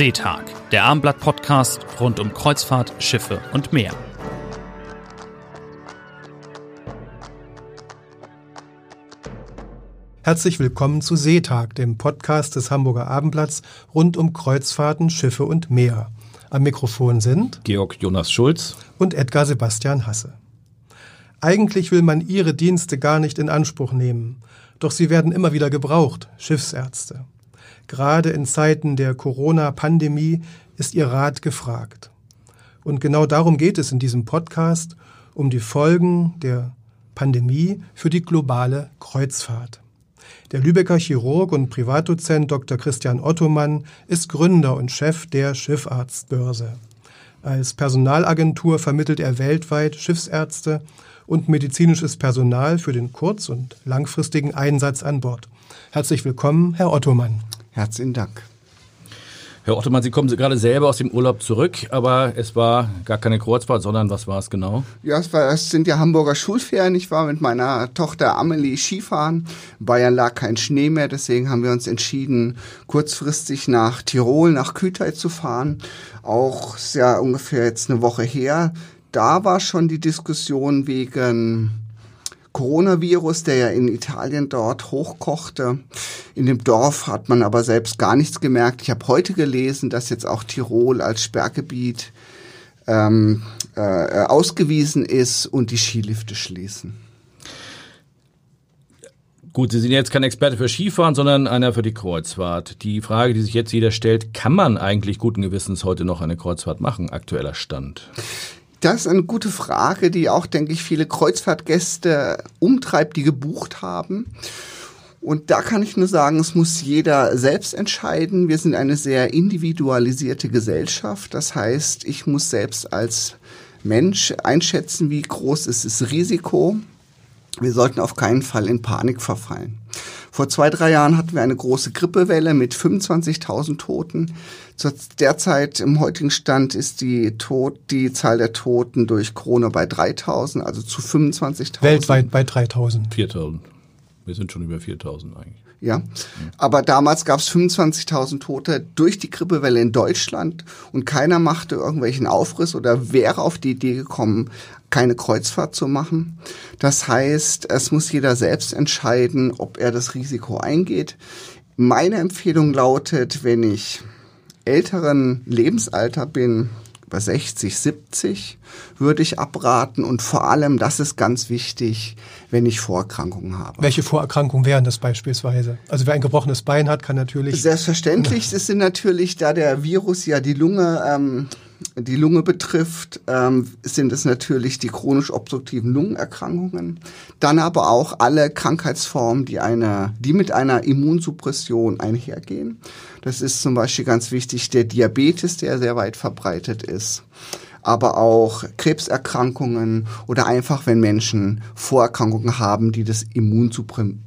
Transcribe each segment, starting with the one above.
Seetag, der Armblatt-Podcast rund um Kreuzfahrt, Schiffe und Meer. Herzlich willkommen zu Seetag, dem Podcast des Hamburger Abendblatts rund um Kreuzfahrten, Schiffe und Meer. Am Mikrofon sind Georg Jonas Schulz und Edgar Sebastian Hasse. Eigentlich will man ihre Dienste gar nicht in Anspruch nehmen, doch sie werden immer wieder gebraucht, Schiffsärzte. Gerade in Zeiten der Corona-Pandemie ist ihr Rat gefragt. Und genau darum geht es in diesem Podcast, um die Folgen der Pandemie für die globale Kreuzfahrt. Der Lübecker Chirurg und Privatdozent Dr. Christian Ottomann ist Gründer und Chef der Schiffarztbörse. Als Personalagentur vermittelt er weltweit Schiffsärzte und medizinisches Personal für den kurz- und langfristigen Einsatz an Bord. Herzlich willkommen, Herr Ottomann. Herzlichen Dank. Herr Ottomann, Sie kommen gerade selber aus dem Urlaub zurück, aber es war gar keine Kreuzfahrt, sondern was war es genau? Ja, es, war, es sind ja Hamburger Schulferien. Ich war mit meiner Tochter Amelie Skifahren. In Bayern lag kein Schnee mehr, deswegen haben wir uns entschieden, kurzfristig nach Tirol, nach Kütai zu fahren. Auch ist ja ungefähr jetzt eine Woche her da war schon die Diskussion wegen Coronavirus, der ja in Italien dort hochkochte. In dem Dorf hat man aber selbst gar nichts gemerkt. Ich habe heute gelesen, dass jetzt auch Tirol als Sperrgebiet ähm, äh, ausgewiesen ist und die Skilifte schließen. Gut, Sie sind jetzt kein Experte für Skifahren, sondern einer für die Kreuzfahrt. Die Frage, die sich jetzt jeder stellt, kann man eigentlich guten Gewissens heute noch eine Kreuzfahrt machen? Aktueller Stand. Das ist eine gute Frage, die auch, denke ich, viele Kreuzfahrtgäste umtreibt, die gebucht haben. Und da kann ich nur sagen, es muss jeder selbst entscheiden. Wir sind eine sehr individualisierte Gesellschaft. Das heißt, ich muss selbst als Mensch einschätzen, wie groß ist das Risiko. Wir sollten auf keinen Fall in Panik verfallen. Vor zwei, drei Jahren hatten wir eine große Grippewelle mit 25.000 Toten. Derzeit im heutigen Stand ist die, Tod, die Zahl der Toten durch Corona bei 3.000, also zu 25.000. Weltweit bei 3.000. 4.000. Wir sind schon über 4.000 eigentlich. Ja, aber damals gab es 25.000 Tote durch die Grippewelle in Deutschland und keiner machte irgendwelchen Aufriss oder wäre auf die Idee gekommen, keine Kreuzfahrt zu machen. Das heißt, es muss jeder selbst entscheiden, ob er das Risiko eingeht. Meine Empfehlung lautet, wenn ich älteren Lebensalter bin, über 60, 70, würde ich abraten. Und vor allem, das ist ganz wichtig, wenn ich Vorerkrankungen habe. Welche Vorerkrankungen wären das beispielsweise? Also wer ein gebrochenes Bein hat, kann natürlich. Selbstverständlich. Es sind natürlich, da der Virus ja die Lunge ähm, die Lunge betrifft, ähm, sind es natürlich die chronisch obstruktiven Lungenerkrankungen. Dann aber auch alle Krankheitsformen, die eine, die mit einer Immunsuppression einhergehen. Das ist zum Beispiel ganz wichtig der Diabetes, der sehr weit verbreitet ist aber auch Krebserkrankungen oder einfach, wenn Menschen Vorerkrankungen haben, die das Immunsystem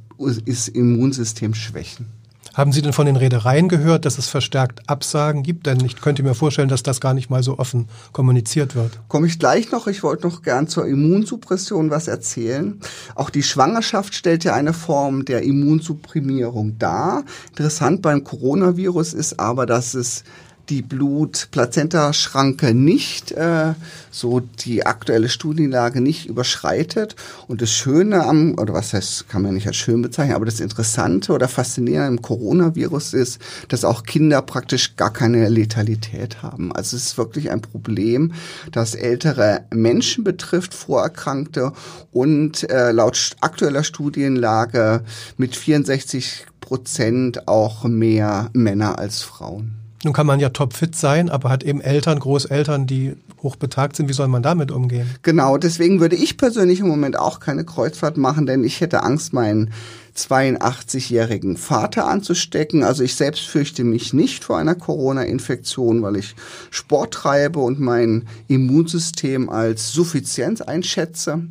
schwächen. Haben Sie denn von den Reedereien gehört, dass es verstärkt Absagen gibt? Denn ich könnte mir vorstellen, dass das gar nicht mal so offen kommuniziert wird. Komme ich gleich noch. Ich wollte noch gern zur Immunsuppression was erzählen. Auch die Schwangerschaft stellt ja eine Form der Immunsupprimierung dar. Interessant beim Coronavirus ist aber, dass es die Blut-Plazenta-Schranke nicht, äh, so die aktuelle Studienlage nicht überschreitet. Und das Schöne am, oder was heißt, kann man nicht als schön bezeichnen, aber das Interessante oder Faszinierende am Coronavirus ist, dass auch Kinder praktisch gar keine Letalität haben. Also es ist wirklich ein Problem, das ältere Menschen betrifft, Vorerkrankte und äh, laut aktueller Studienlage mit 64 Prozent auch mehr Männer als Frauen. Nun kann man ja topfit sein, aber hat eben Eltern, Großeltern, die hochbetagt sind. Wie soll man damit umgehen? Genau, deswegen würde ich persönlich im Moment auch keine Kreuzfahrt machen, denn ich hätte Angst, meinen 82-jährigen Vater anzustecken. Also ich selbst fürchte mich nicht vor einer Corona-Infektion, weil ich Sport treibe und mein Immunsystem als suffizient einschätze.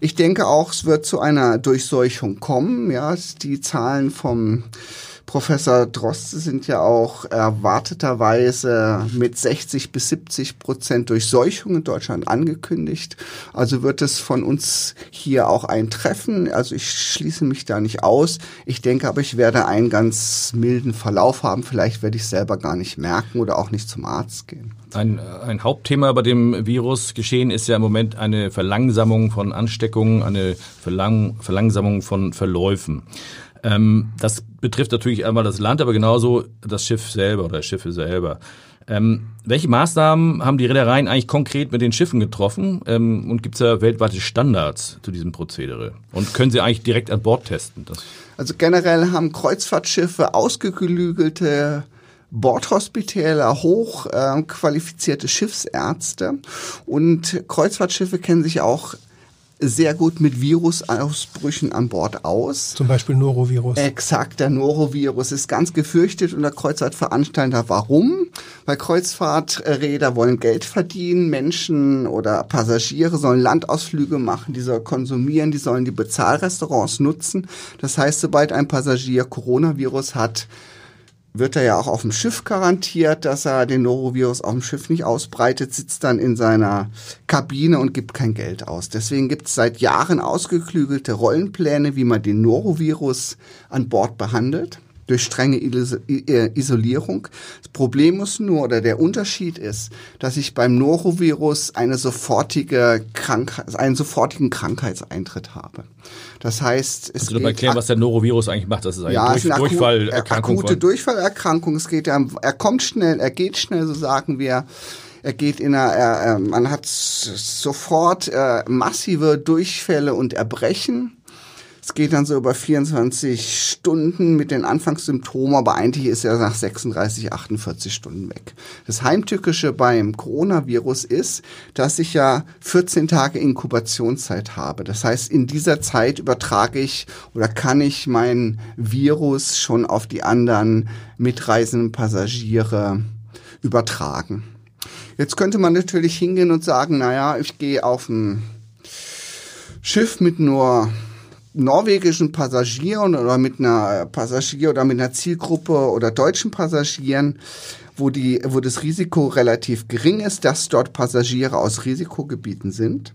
Ich denke auch, es wird zu einer Durchseuchung kommen. Ja, die Zahlen vom Professor Droste sind ja auch erwarteterweise mit 60 bis 70 Prozent Durchseuchung in Deutschland angekündigt. Also wird es von uns hier auch eintreffen. Also ich schließe mich da nicht aus. Ich denke aber, ich werde einen ganz milden Verlauf haben. Vielleicht werde ich selber gar nicht merken oder auch nicht zum Arzt gehen. Ein, ein Hauptthema bei dem Virusgeschehen ist ja im Moment eine Verlangsamung von Ansteckungen, eine Verlang Verlangsamung von Verläufen. Ähm, das betrifft natürlich einmal das Land, aber genauso das Schiff selber oder Schiffe selber. Ähm, welche Maßnahmen haben die Reedereien eigentlich konkret mit den Schiffen getroffen? Ähm, und gibt es da weltweite Standards zu diesem Prozedere? Und können sie eigentlich direkt an Bord testen? Das also generell haben Kreuzfahrtschiffe ausgeklügelte Bordhospitäler, hochqualifizierte äh, Schiffsärzte und Kreuzfahrtschiffe kennen sich auch sehr gut mit Virusausbrüchen an Bord aus. Zum Beispiel Norovirus. Exakt, der Norovirus ist ganz gefürchtet unter Kreuzfahrtveranstalter. Warum? Weil Kreuzfahrträder wollen Geld verdienen, Menschen oder Passagiere sollen Landausflüge machen, die sollen konsumieren, die sollen die Bezahlrestaurants nutzen. Das heißt, sobald ein Passagier Coronavirus hat, wird er ja auch auf dem Schiff garantiert, dass er den Norovirus auf dem Schiff nicht ausbreitet, sitzt dann in seiner Kabine und gibt kein Geld aus. Deswegen gibt es seit Jahren ausgeklügelte Rollenpläne, wie man den Norovirus an Bord behandelt durch strenge Isolierung. Das Problem ist nur, oder der Unterschied ist, dass ich beim Norovirus eine sofortige Krankheit, einen sofortigen Krankheitseintritt habe. Das heißt, es Kannst du erklären, was der Norovirus eigentlich macht? Das ist eine ja, Durch, eine Durchfallerkrankung. Akute Durchfallerkrankung. Es geht, er, er kommt schnell, er geht schnell, so sagen wir. Er geht in einer, er, man hat sofort äh, massive Durchfälle und Erbrechen. Es geht dann so über 24 Stunden mit den Anfangssymptomen, aber eigentlich ist er nach 36, 48 Stunden weg. Das Heimtückische beim Coronavirus ist, dass ich ja 14 Tage Inkubationszeit habe. Das heißt, in dieser Zeit übertrage ich oder kann ich mein Virus schon auf die anderen mitreisenden Passagiere übertragen. Jetzt könnte man natürlich hingehen und sagen, naja, ich gehe auf ein Schiff mit nur norwegischen Passagieren oder mit einer Passagier oder mit einer Zielgruppe oder deutschen Passagieren, wo die, wo das Risiko relativ gering ist, dass dort Passagiere aus Risikogebieten sind.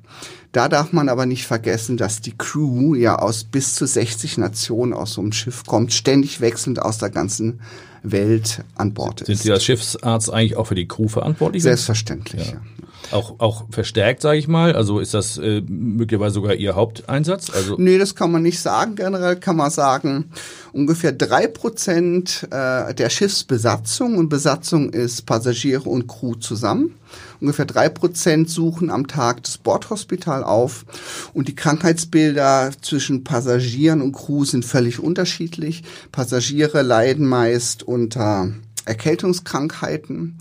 Da darf man aber nicht vergessen, dass die Crew ja aus bis zu 60 Nationen aus so einem Schiff kommt, ständig wechselnd aus der ganzen Welt an Bord ist. Sind Sie als Schiffsarzt eigentlich auch für die Crew verantwortlich? Selbstverständlich, ja. ja. Auch, auch verstärkt, sage ich mal? Also ist das äh, möglicherweise sogar Ihr Haupteinsatz? Also nee, das kann man nicht sagen. Generell kann man sagen, ungefähr drei Prozent äh, der Schiffsbesatzung und Besatzung ist Passagiere und Crew zusammen. Ungefähr drei Prozent suchen am Tag das Bordhospital auf und die Krankheitsbilder zwischen Passagieren und Crew sind völlig unterschiedlich. Passagiere leiden meist unter Erkältungskrankheiten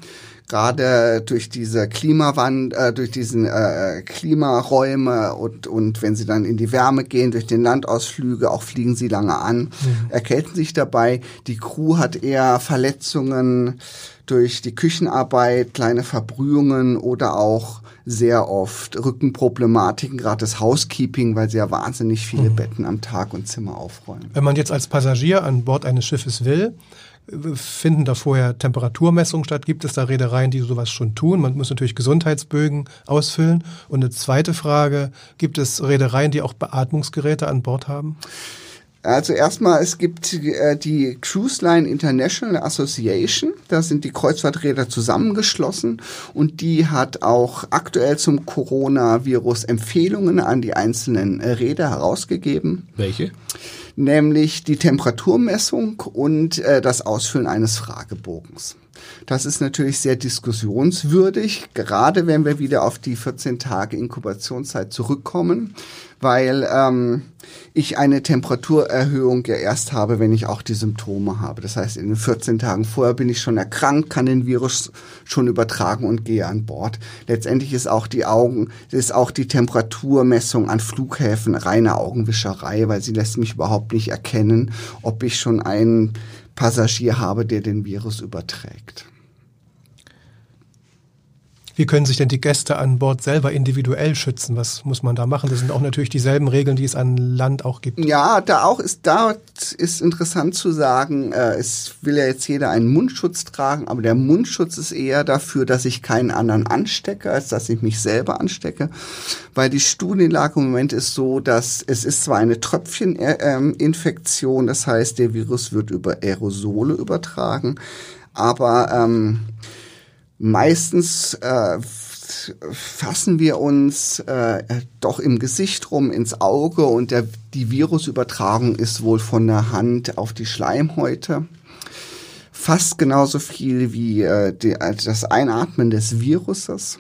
gerade durch diese Klimawand, äh, durch diesen äh, Klimaräume und, und wenn sie dann in die Wärme gehen, durch den Landausflüge, auch fliegen sie lange an, mhm. erkälten sich dabei. Die Crew hat eher Verletzungen durch die Küchenarbeit, kleine Verbrühungen oder auch sehr oft Rückenproblematiken, gerade das Housekeeping, weil sie ja wahnsinnig viele mhm. Betten am Tag und Zimmer aufräumen. Wenn man jetzt als Passagier an Bord eines Schiffes will, Finden da vorher Temperaturmessungen statt? Gibt es da Reedereien, die sowas schon tun? Man muss natürlich Gesundheitsbögen ausfüllen. Und eine zweite Frage, gibt es Reedereien, die auch Beatmungsgeräte an Bord haben? Also erstmal, es gibt äh, die Cruise Line International Association, da sind die Kreuzfahrträder zusammengeschlossen und die hat auch aktuell zum Coronavirus Empfehlungen an die einzelnen äh, Räder herausgegeben. Welche? Nämlich die Temperaturmessung und äh, das Ausfüllen eines Fragebogens. Das ist natürlich sehr diskussionswürdig, gerade wenn wir wieder auf die 14 Tage Inkubationszeit zurückkommen, weil ähm, ich eine Temperaturerhöhung ja erst habe, wenn ich auch die Symptome habe. Das heißt, in den 14 Tagen vorher bin ich schon erkrankt, kann den Virus schon übertragen und gehe an Bord. Letztendlich ist auch die Augen, ist auch die Temperaturmessung an Flughäfen reine Augenwischerei, weil sie lässt mich überhaupt nicht erkennen, ob ich schon einen Passagier habe, der den Virus überträgt. Wie können sich denn die Gäste an Bord selber individuell schützen? Was muss man da machen? Das sind auch natürlich dieselben Regeln, die es an Land auch gibt. Ja, da auch ist, da ist interessant zu sagen, äh, es will ja jetzt jeder einen Mundschutz tragen, aber der Mundschutz ist eher dafür, dass ich keinen anderen anstecke, als dass ich mich selber anstecke. Weil die Studienlage im Moment ist so, dass es ist zwar eine Tröpfcheninfektion, das heißt, der Virus wird über Aerosole übertragen, aber ähm, meistens äh, fassen wir uns äh, doch im Gesicht rum, ins Auge und der, die Virusübertragung ist wohl von der Hand auf die Schleimhäute. Fast genauso viel wie äh, die, das Einatmen des Viruses.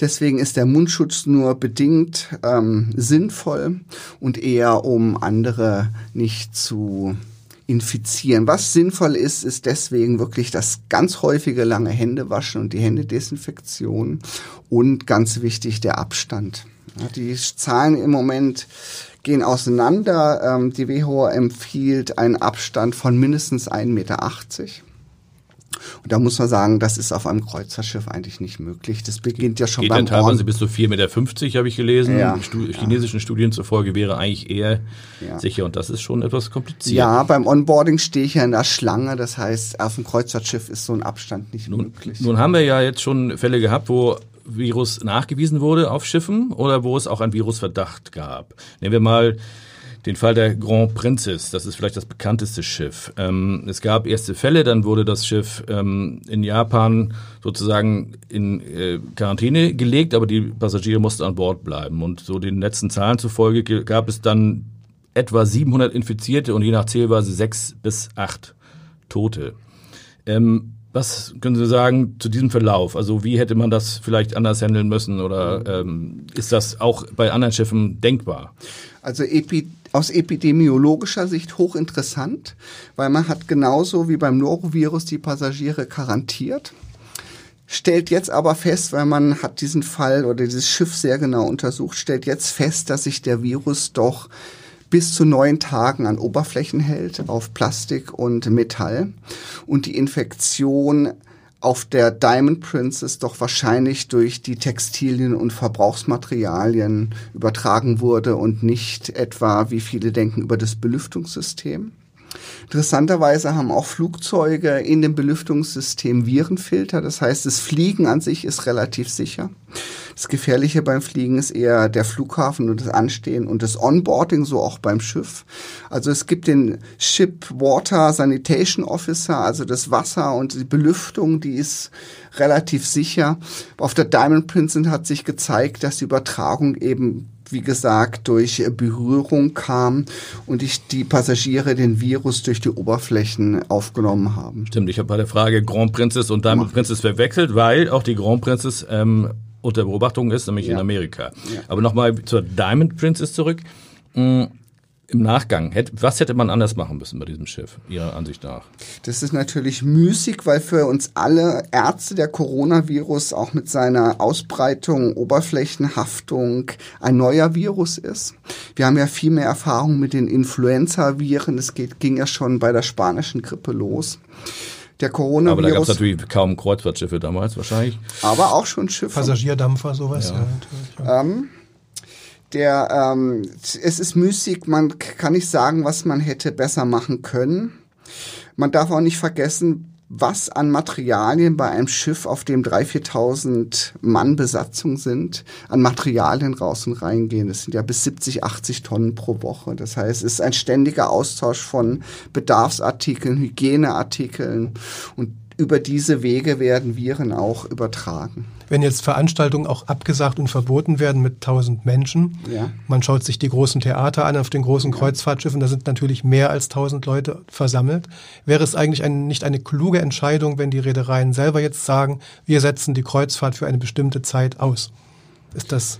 Deswegen ist der Mundschutz nur bedingt ähm, sinnvoll und eher um andere nicht zu infizieren. Was sinnvoll ist, ist deswegen wirklich das ganz häufige lange Händewaschen und die Händedesinfektion und ganz wichtig der Abstand. Die Zahlen im Moment gehen auseinander. Ähm, die WHO empfiehlt einen Abstand von mindestens 1,80 Meter. Und da muss man sagen, das ist auf einem Kreuzerschiff eigentlich nicht möglich. Das beginnt ja schon Geht beim ja teilweise bis zu 4,50 Meter, habe ich gelesen. Ja, Stu ja. Chinesischen Studien zufolge wäre eigentlich eher Ja. sicher und das ist schon etwas kompliziert. Ja, beim Onboarding stehe ich ja in der Schlange. Das heißt, auf dem Kreuzfahrtschiff ist so ein Abstand nicht Nun, möglich. nun haben wir ja jetzt schon Fälle gehabt, wo Virus nachgewiesen wurde auf Schiffen oder wo es auch einen Virusverdacht gab. Nehmen wir mal den Fall der Grand Princess, das ist vielleicht das bekannteste Schiff. Ähm, es gab erste Fälle, dann wurde das Schiff ähm, in Japan sozusagen in äh, Quarantäne gelegt, aber die Passagiere mussten an Bord bleiben. Und so den letzten Zahlen zufolge ge- gab es dann etwa 700 Infizierte und je nach Zählweise sechs bis acht Tote. Ähm, was können Sie sagen zu diesem Verlauf? Also wie hätte man das vielleicht anders handeln müssen oder ähm, ist das auch bei anderen Schiffen denkbar? Also epi aus epidemiologischer Sicht hochinteressant, weil man hat genauso wie beim Norovirus die Passagiere garantiert. Stellt jetzt aber fest, weil man hat diesen Fall oder dieses Schiff sehr genau untersucht, stellt jetzt fest, dass sich der Virus doch bis zu neun Tagen an Oberflächen hält, auf Plastik und Metall. Und die Infektion auf der Diamond Princess doch wahrscheinlich durch die Textilien und Verbrauchsmaterialien übertragen wurde und nicht etwa, wie viele denken, über das Belüftungssystem. Interessanterweise haben auch Flugzeuge in dem Belüftungssystem Virenfilter. Das heißt, das Fliegen an sich ist relativ sicher. Das Gefährliche beim Fliegen ist eher der Flughafen und das Anstehen und das Onboarding, so auch beim Schiff. Also es gibt den Ship Water Sanitation Officer, also das Wasser und die Belüftung, die ist relativ sicher. Auf der Diamond Princess hat sich gezeigt, dass die Übertragung eben wie gesagt, durch Berührung kam und ich, die Passagiere den Virus durch die Oberflächen aufgenommen haben. Stimmt, ich habe bei der Frage Grand Princess und Diamond Princess verwechselt, weil auch die Grand Princess ähm, unter Beobachtung ist, nämlich Ja. in Amerika. Ja. Aber nochmal zur Diamond Princess zurück. Im Nachgang, hätte, was hätte man anders machen müssen bei diesem Schiff, Ihrer Ansicht nach? Das ist natürlich müßig, weil für uns alle Ärzte der Coronavirus auch mit seiner Ausbreitung, Oberflächenhaftung ein neuer Virus ist. Wir haben ja viel mehr Erfahrung mit den Influenza-Viren. Es geht, ging ja schon bei der spanischen Grippe los. Der Aber da gab es Coronavirus, natürlich kaum Kreuzfahrtschiffe damals wahrscheinlich. aber auch schon Schiffe. Passagierdampfer, sowas. Ja. natürlich, ja. Ähm, der, ähm, es ist müßig, man kann nicht sagen, was man hätte besser machen können. Man darf auch nicht vergessen, was an Materialien bei einem Schiff, auf dem 3.000, 4.000 Mann Besatzung sind, an Materialien raus und reingehen. Das sind ja bis 70, 80 Tonnen pro Woche. Das heißt, es ist ein ständiger Austausch von Bedarfsartikeln, Hygieneartikeln und über diese Wege werden Viren auch übertragen. Wenn jetzt Veranstaltungen auch abgesagt und verboten werden mit tausend Menschen, Ja. man schaut sich die großen Theater an auf den großen Kreuzfahrtschiffen, da sind natürlich mehr als tausend Leute versammelt. Wäre es eigentlich ein, nicht eine kluge Entscheidung, wenn die Reedereien selber jetzt sagen, wir setzen die Kreuzfahrt für eine bestimmte Zeit aus? Ist das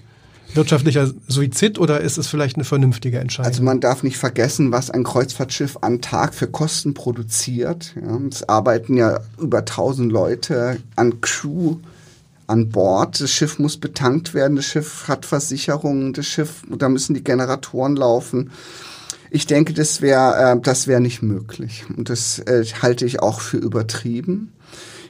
wirtschaftlicher Suizid oder ist es vielleicht eine vernünftige Entscheidung? Also man darf nicht vergessen, was ein Kreuzfahrtschiff an Tag für Kosten produziert. Ja, es arbeiten ja über 1000 Leute an Crew an Bord. Das Schiff muss betankt werden, das Schiff hat Versicherungen, das Schiff, da müssen die Generatoren laufen. Ich denke, das wäre äh, das nicht möglich und das äh, halte ich auch für übertrieben.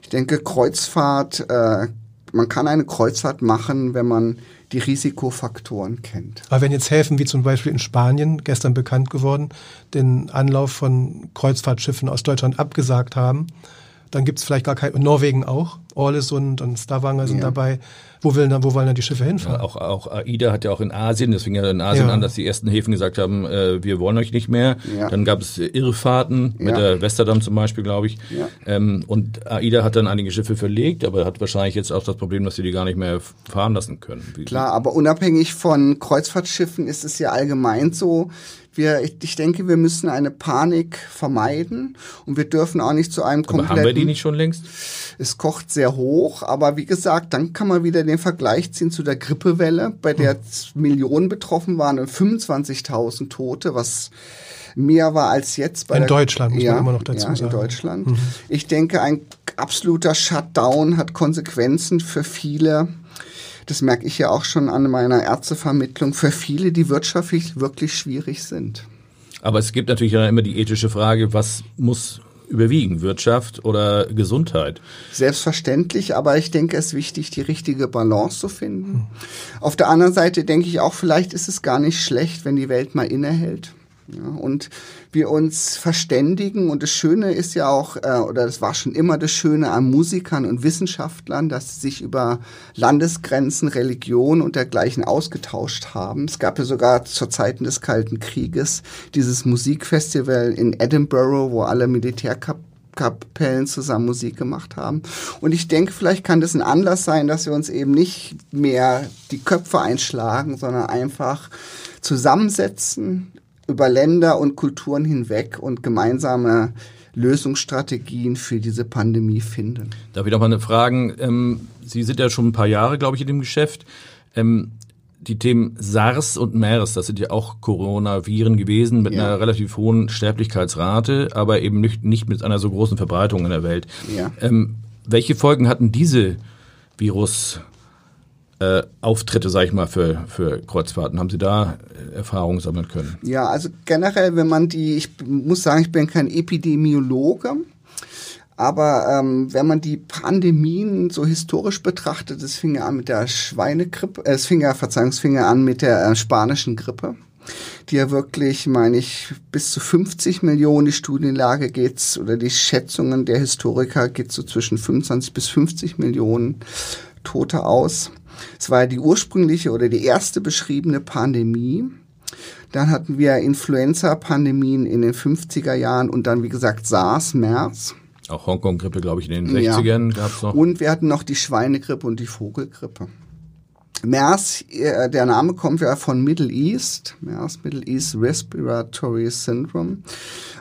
Ich denke, Kreuzfahrt äh, man kann eine Kreuzfahrt machen, wenn man die Risikofaktoren kennt. Aber wenn jetzt Häfen wie zum Beispiel in Spanien, gestern bekannt geworden, den Anlauf von Kreuzfahrtschiffen aus Deutschland abgesagt haben, dann gibt es vielleicht gar kein, Norwegen auch, Ålesund und Stavanger sind ja. dabei. Wo, will, wo wollen dann die Schiffe hinfahren? Ja, auch, auch AIDA hat ja auch in Asien, das fing ja in Asien ja. an, dass die ersten Häfen gesagt haben, äh, wir wollen euch nicht mehr. Ja. Dann gab es Irrfahrten mit der Westerdam zum Beispiel, glaube ich. Ähm, und AIDA hat dann einige Schiffe verlegt, aber hat wahrscheinlich jetzt auch das Problem, dass sie die gar nicht mehr fahren lassen können. Klar, aber unabhängig von Kreuzfahrtschiffen ist es ja allgemein so, wir, ich denke, wir müssen eine Panik vermeiden und wir dürfen auch nicht zu einem kompletten... Aber haben wir die nicht schon längst? Es kocht sehr hoch, aber wie gesagt, dann kann man wieder den Vergleich ziehen zu der Grippewelle, bei der hm. Millionen betroffen waren und 25.000 Tote, was mehr war als jetzt. Bei in der, Deutschland, muss ja, man immer noch dazu ja, sagen. in Deutschland. Mhm. Ich denke, ein absoluter Shutdown hat Konsequenzen für viele das merke ich ja auch schon an meiner Ärztevermittlung, für viele, die wirtschaftlich wirklich schwierig sind. Aber es gibt natürlich immer die ethische Frage, was muss überwiegen, Wirtschaft oder Gesundheit? Selbstverständlich, aber ich denke, es ist wichtig, die richtige Balance zu finden. Auf der anderen Seite denke ich auch, vielleicht ist es gar nicht schlecht, wenn die Welt mal innehält. Ja, und wir uns verständigen. Und das Schöne ist ja auch, äh, oder das war schon immer das Schöne an Musikern und Wissenschaftlern, dass sie sich über Landesgrenzen, Religion und dergleichen ausgetauscht haben. Es gab ja sogar zu Zeiten des Kalten Krieges dieses Musikfestival in Edinburgh, wo alle Militärkapellen zusammen Musik gemacht haben. Und ich denke, vielleicht kann das ein Anlass sein, dass wir uns eben nicht mehr die Köpfe einschlagen, sondern einfach zusammensetzen, über Länder und Kulturen hinweg und gemeinsame Lösungsstrategien für diese Pandemie finden. Darf ich noch mal eine Fragen? Ähm, Sie sind ja schon ein paar Jahre, glaube ich, in dem Geschäft. Ähm, die Themen SARS und MERS, das sind ja auch Coronaviren gewesen mit ja. einer relativ hohen Sterblichkeitsrate, aber eben nicht, nicht mit einer so großen Verbreitung in der Welt. Ja. Ähm, welche Folgen hatten diese Virus äh, Auftritte, sage ich mal, für, für Kreuzfahrten? Haben Sie da äh, Erfahrungen sammeln können? Ja, also generell, wenn man die, ich muss sagen, ich bin kein Epidemiologe, aber ähm, wenn man die Pandemien so historisch betrachtet, es fing ja an mit der Schweinegrippe, äh, es fing ja, Verzeihung, es fing ja an mit der äh, spanischen Grippe, die ja wirklich, meine ich, bis zu 50 Millionen, die Studienlage geht's, oder die Schätzungen der Historiker geht so zwischen 25 bis 50 Millionen Tote aus. Es war die ursprüngliche oder die erste beschriebene Pandemie. Dann hatten wir Influenza-Pandemien in den 50er Jahren und dann, wie gesagt, SARS, MERS. Auch Hongkong-Grippe, glaube ich, in den 60ern ja. gab es noch. Und wir hatten noch die Schweinegrippe und die Vogelgrippe. MERS, äh, der Name kommt ja von Middle East, MERS, Middle East Respiratory Syndrome,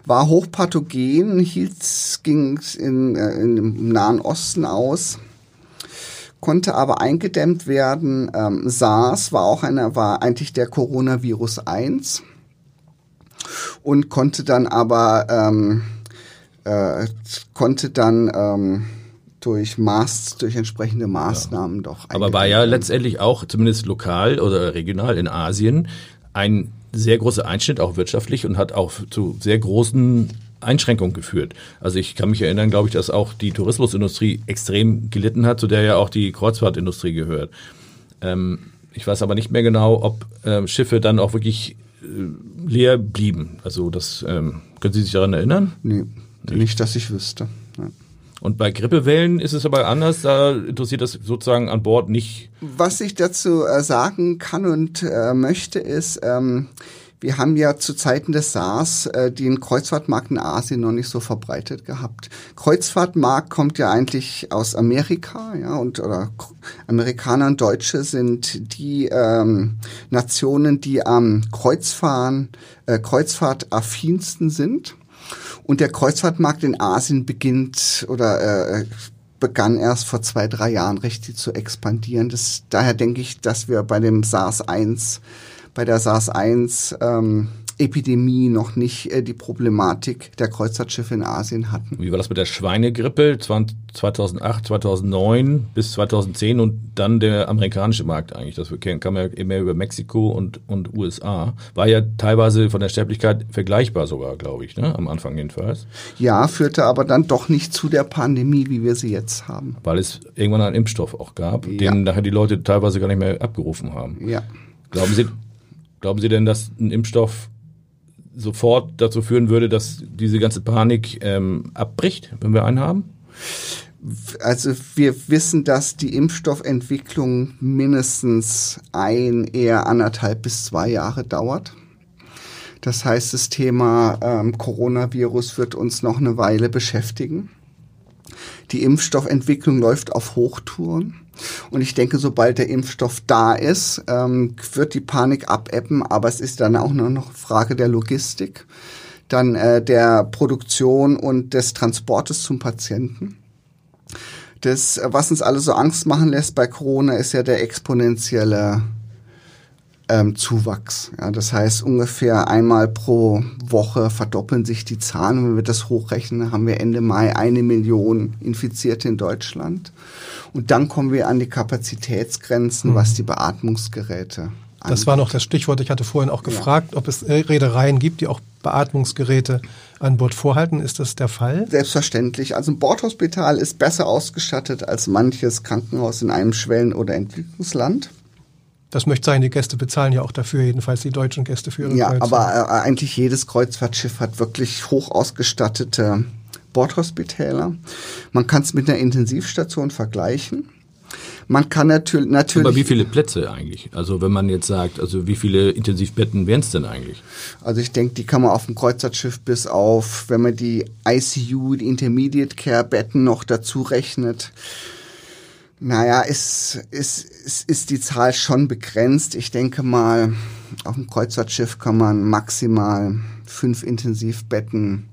war hochpathogen, hielt, ging in, äh, in, im Nahen Osten aus konnte aber eingedämmt werden. Ähm, SARS war auch einer, war eigentlich der Coronavirus 1 und konnte dann aber ähm, äh, konnte dann ähm, durch Maß, durch entsprechende Maßnahmen ja. doch. Aber war ja letztendlich auch zumindest lokal oder regional in Asien ein sehr großer Einschnitt auch wirtschaftlich und hat auch zu sehr großen Einschränkungen geführt. Also ich kann mich erinnern, glaube ich, dass auch die Tourismusindustrie extrem gelitten hat, zu der ja auch die Kreuzfahrtindustrie gehört. Ähm, ich weiß aber nicht mehr genau, ob äh, Schiffe dann auch wirklich äh, leer blieben. Also das ähm, können Sie sich daran erinnern? Nee, nicht, nicht dass ich wüsste. Nein. Und bei Grippewellen ist es aber anders, da interessiert das sozusagen an Bord nicht. Was ich dazu äh, sagen kann und äh, möchte, ist, ähm, wir haben ja zu Zeiten des SARS äh, den Kreuzfahrtmarkt in Asien noch nicht so verbreitet gehabt. Kreuzfahrtmarkt kommt ja eigentlich aus Amerika, ja, und oder Amerikaner und Deutsche sind die ähm, Nationen, die am Kreuzfahren, äh, Kreuzfahrtaffinsten sind. Und der Kreuzfahrtmarkt in Asien beginnt oder äh, begann erst vor zwei, drei Jahren richtig zu expandieren. Das, daher denke ich, dass wir bei dem SARS 1 bei der SARS-1 ähm, Epidemie noch nicht äh, die Problematik der Kreuzfahrtschiffe in Asien hatten. Wie war das mit der Schweinegrippe 2008, 2009 bis 2010 und dann der amerikanische Markt eigentlich? Das kam ja immer über Mexiko und, und USA. War ja teilweise von der Sterblichkeit vergleichbar sogar, glaube ich, ne? am Anfang jedenfalls. Ja, führte aber dann doch nicht zu der Pandemie, wie wir sie jetzt haben. Weil es irgendwann einen Impfstoff auch gab, ja. den nachher die Leute teilweise gar nicht mehr abgerufen haben. Ja. Glauben Sie, glauben Sie denn, dass ein Impfstoff sofort dazu führen würde, dass diese ganze Panik ähm, abbricht, wenn wir einen haben? Also wir wissen, dass die Impfstoffentwicklung mindestens ein, eher anderthalb bis zwei Jahre dauert. Das heißt, das Thema ähm, Coronavirus wird uns noch eine Weile beschäftigen. Die Impfstoffentwicklung läuft auf Hochtouren. Und ich denke, sobald der Impfstoff da ist, ähm, wird die Panik abebben. Aber es ist dann auch nur noch Frage der Logistik, dann äh, der Produktion und des Transportes zum Patienten. Das, was uns alle so Angst machen lässt bei Corona, ist ja der exponentielle ähm, Zuwachs. Ja, das heißt, ungefähr einmal pro Woche verdoppeln sich die Zahlen. wenn wir das hochrechnen, haben wir Ende Mai eine Million Infizierte in Deutschland. Und dann kommen wir an die Kapazitätsgrenzen, mhm. was die Beatmungsgeräte das war noch das Stichwort. Ich hatte vorhin auch gefragt, ja. ob es Reedereien gibt, die auch Beatmungsgeräte an Bord vorhalten. Ist das der Fall? Selbstverständlich. Also ein Bordhospital ist besser ausgestattet als manches Krankenhaus in einem Schwellen- oder Entwicklungsland. Das möchte sein, die Gäste bezahlen ja auch dafür, jedenfalls die deutschen Gäste für ihre Ja, Kreuze. aber äh, eigentlich jedes Kreuzfahrtschiff hat wirklich hoch ausgestattete Bordhospitäler. Man kann es mit einer Intensivstation vergleichen. Man kann natürlich, natürlich. Aber wie viele Plätze eigentlich? Also wenn man jetzt sagt, also wie viele Intensivbetten wären es denn eigentlich? Also ich denke, die kann man auf dem Kreuzfahrtschiff bis auf, wenn man die ICU, die Intermediate Care Betten noch dazu rechnet, naja, ist, ist, ist, ist die Zahl schon begrenzt. Ich denke mal, auf dem Kreuzfahrtschiff kann man maximal fünf Intensivbetten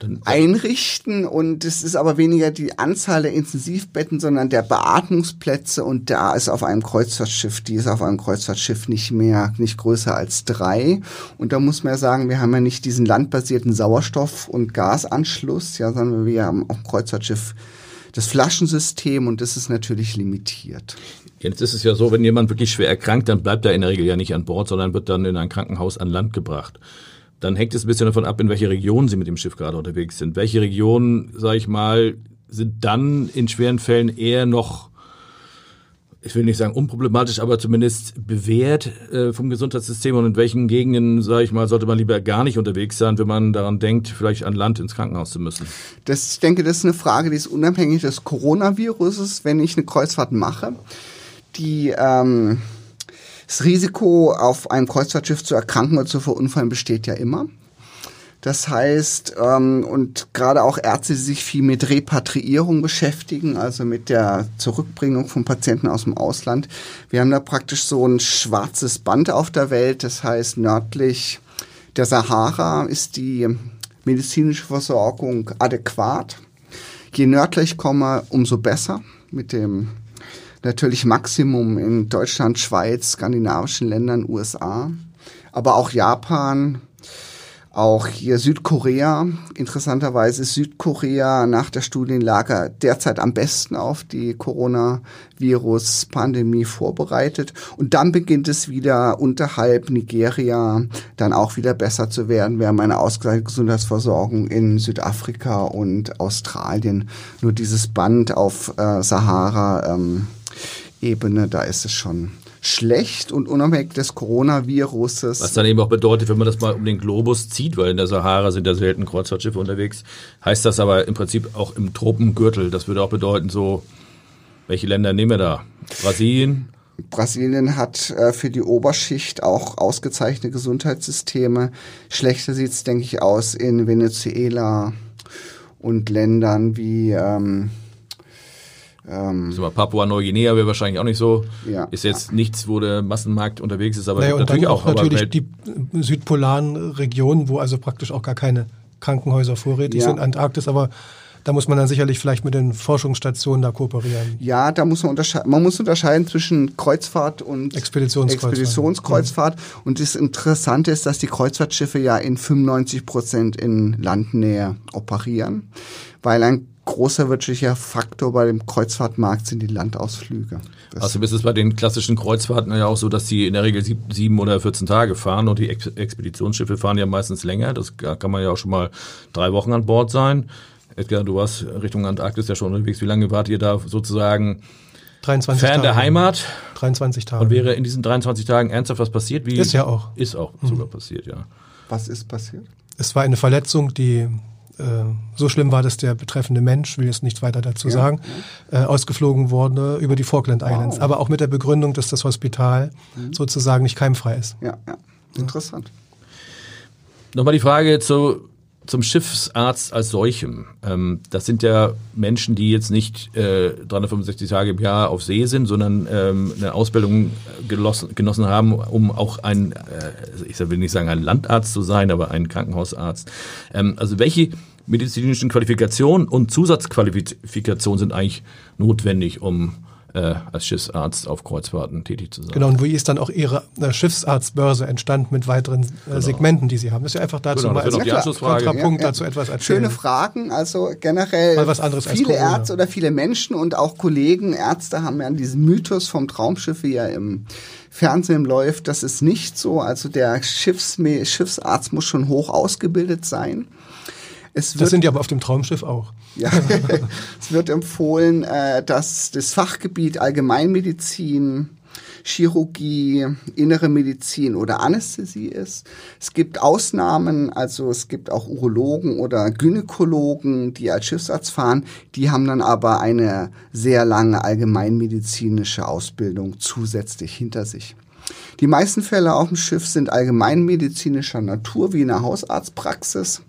dann, einrichten. Und es ist aber weniger die Anzahl der Intensivbetten, sondern der Beatmungsplätze. Und da ist auf einem Kreuzfahrtschiff, die ist auf einem Kreuzfahrtschiff nicht mehr, nicht größer als drei. Und da muss man ja sagen, wir haben ja nicht diesen landbasierten Sauerstoff- und Gasanschluss, ja, sondern wir haben auf dem Kreuzfahrtschiff das Flaschensystem und das ist natürlich limitiert. Jetzt ist es ja so, wenn jemand wirklich schwer erkrankt, dann bleibt er in der Regel ja nicht an Bord, sondern wird dann in ein Krankenhaus an Land gebracht. Dann hängt es ein bisschen davon ab, in welche Region Sie mit dem Schiff gerade unterwegs sind. Welche Regionen, sage ich mal, sind dann in schweren Fällen eher noch ich will nicht sagen unproblematisch, aber zumindest bewährt äh, vom Gesundheitssystem und in welchen Gegenden, sage ich mal, sollte man lieber gar nicht unterwegs sein, wenn man daran denkt, vielleicht an Land ins Krankenhaus zu müssen? Das, ich denke, das ist eine Frage, die ist unabhängig des Coronaviruses, wenn ich eine Kreuzfahrt mache. Die ähm, das Risiko, auf einem Kreuzfahrtschiff zu erkranken oder zu verunfallen, besteht ja immer. Das heißt, ähm, und gerade auch Ärzte, die sich viel mit Repatriierung beschäftigen, also mit der Zurückbringung von Patienten aus dem Ausland. Wir haben da praktisch so ein schwarzes Band auf der Welt. Das heißt, nördlich der Sahara ist die medizinische Versorgung adäquat. Je nördlich ich komme, umso besser. Mit dem natürlich Maximum in Deutschland, Schweiz, skandinavischen Ländern, USA. Aber auch Japan, auch hier Südkorea. Interessanterweise ist Südkorea nach der Studienlage derzeit am besten auf die Coronavirus-Pandemie vorbereitet. Und dann beginnt es wieder unterhalb Nigeria dann auch wieder besser zu werden. Wir haben eine ausgezeichnete Gesundheitsversorgung in Südafrika und Australien. Nur dieses Band auf äh, Sahara ähm, Ebene, da ist es schon schlecht und unabhängig des Coronaviruses. Was dann eben auch bedeutet, wenn man das mal um den Globus zieht, weil in der Sahara sind ja selten Kreuzfahrtschiffe unterwegs, heißt das aber im Prinzip auch im Tropengürtel. Das würde auch bedeuten, so, welche Länder nehmen wir da? Brasilien? Brasilien hat äh, für die Oberschicht auch ausgezeichnete Gesundheitssysteme. Schlechter sieht es, denke ich, aus in Venezuela und Ländern wie ähm, ähm, mal, Papua-Neuguinea wäre wahrscheinlich auch nicht so. Ja. Ist jetzt nichts, wo der Massenmarkt unterwegs ist, aber naja, natürlich auch. Natürlich die südpolaren Regionen, wo also praktisch auch gar keine Krankenhäuser vorrätig ja. sind, Antarktis, aber Da muss man dann sicherlich vielleicht mit den Forschungsstationen da kooperieren. Ja, da muss man unterscheiden. Man muss unterscheiden zwischen Kreuzfahrt und Expeditionskreuzfahrt. Expeditionskreuzfahrt. Und das Interessante ist, dass die Kreuzfahrtschiffe ja in 95 Prozent in Landnähe operieren, weil ein großer wirtschaftlicher Faktor bei dem Kreuzfahrtmarkt sind die Landausflüge. Das also ist es bei den klassischen Kreuzfahrten ja auch so, dass die in der Regel sieben oder 14 Tage fahren und die Ex Expeditionsschiffe fahren ja meistens länger. Das kann man ja auch schon mal drei Wochen an Bord sein. Edgar, du warst Richtung Antarktis ja schon unterwegs. Wie lange wart ihr da sozusagen 23 fern Tage. der Heimat? 23 Tage. Und wäre in diesen 23 Tagen ernsthaft was passiert? Wie ist ja auch. Ist auch mhm. sogar passiert, ja. Was ist passiert? Es war eine Verletzung, die so schlimm war, dass der betreffende Mensch, will jetzt nichts weiter dazu ja, sagen, ja. Äh, ausgeflogen wurde über die Falkland Islands. Wow. Aber auch mit der Begründung, dass das Hospital mhm. sozusagen nicht keimfrei ist. Ja, ja. interessant. Nochmal die Frage zu zum Schiffsarzt als solchem. Ähm, das sind ja Menschen, die jetzt nicht äh, 365 Tage im Jahr auf See sind, sondern ähm, eine Ausbildung genossen, genossen haben, um auch ein, äh, ich will nicht sagen ein Landarzt zu sein, aber ein Krankenhausarzt. Ähm, also welche medizinischen Qualifikationen und Zusatzqualifikationen sind eigentlich notwendig, um äh, als Schiffsarzt auf Kreuzfahrten tätig zu sein. Genau, und wie ist dann auch Ihre äh, Schiffsarztbörse entstanden mit weiteren äh, genau. Segmenten, die Sie haben? Das ist ja einfach dazu genau, mal als Kontrapunkt ja, ja. dazu etwas erzählen. Schöne Fragen, also generell mal was anderes viele Ärzte oder viele Menschen und auch Kollegen, Ärzte haben ja diesen Mythos vom Traumschiff, wie er im Fernsehen läuft, das ist nicht so. Also der Schiffs Schiffsarzt muss schon hoch ausgebildet sein. Es das sind ja aber auf dem Traumschiff auch. Ja, es wird empfohlen, äh, dass das Fachgebiet Allgemeinmedizin, Chirurgie, innere Medizin oder Anästhesie ist. Es gibt Ausnahmen, also es gibt auch Urologen oder Gynäkologen, die als Schiffsarzt fahren. Die haben dann aber eine sehr lange allgemeinmedizinische Ausbildung zusätzlich hinter sich. Die meisten Fälle auf dem Schiff sind allgemeinmedizinischer Natur, wie in der Hausarztpraxis.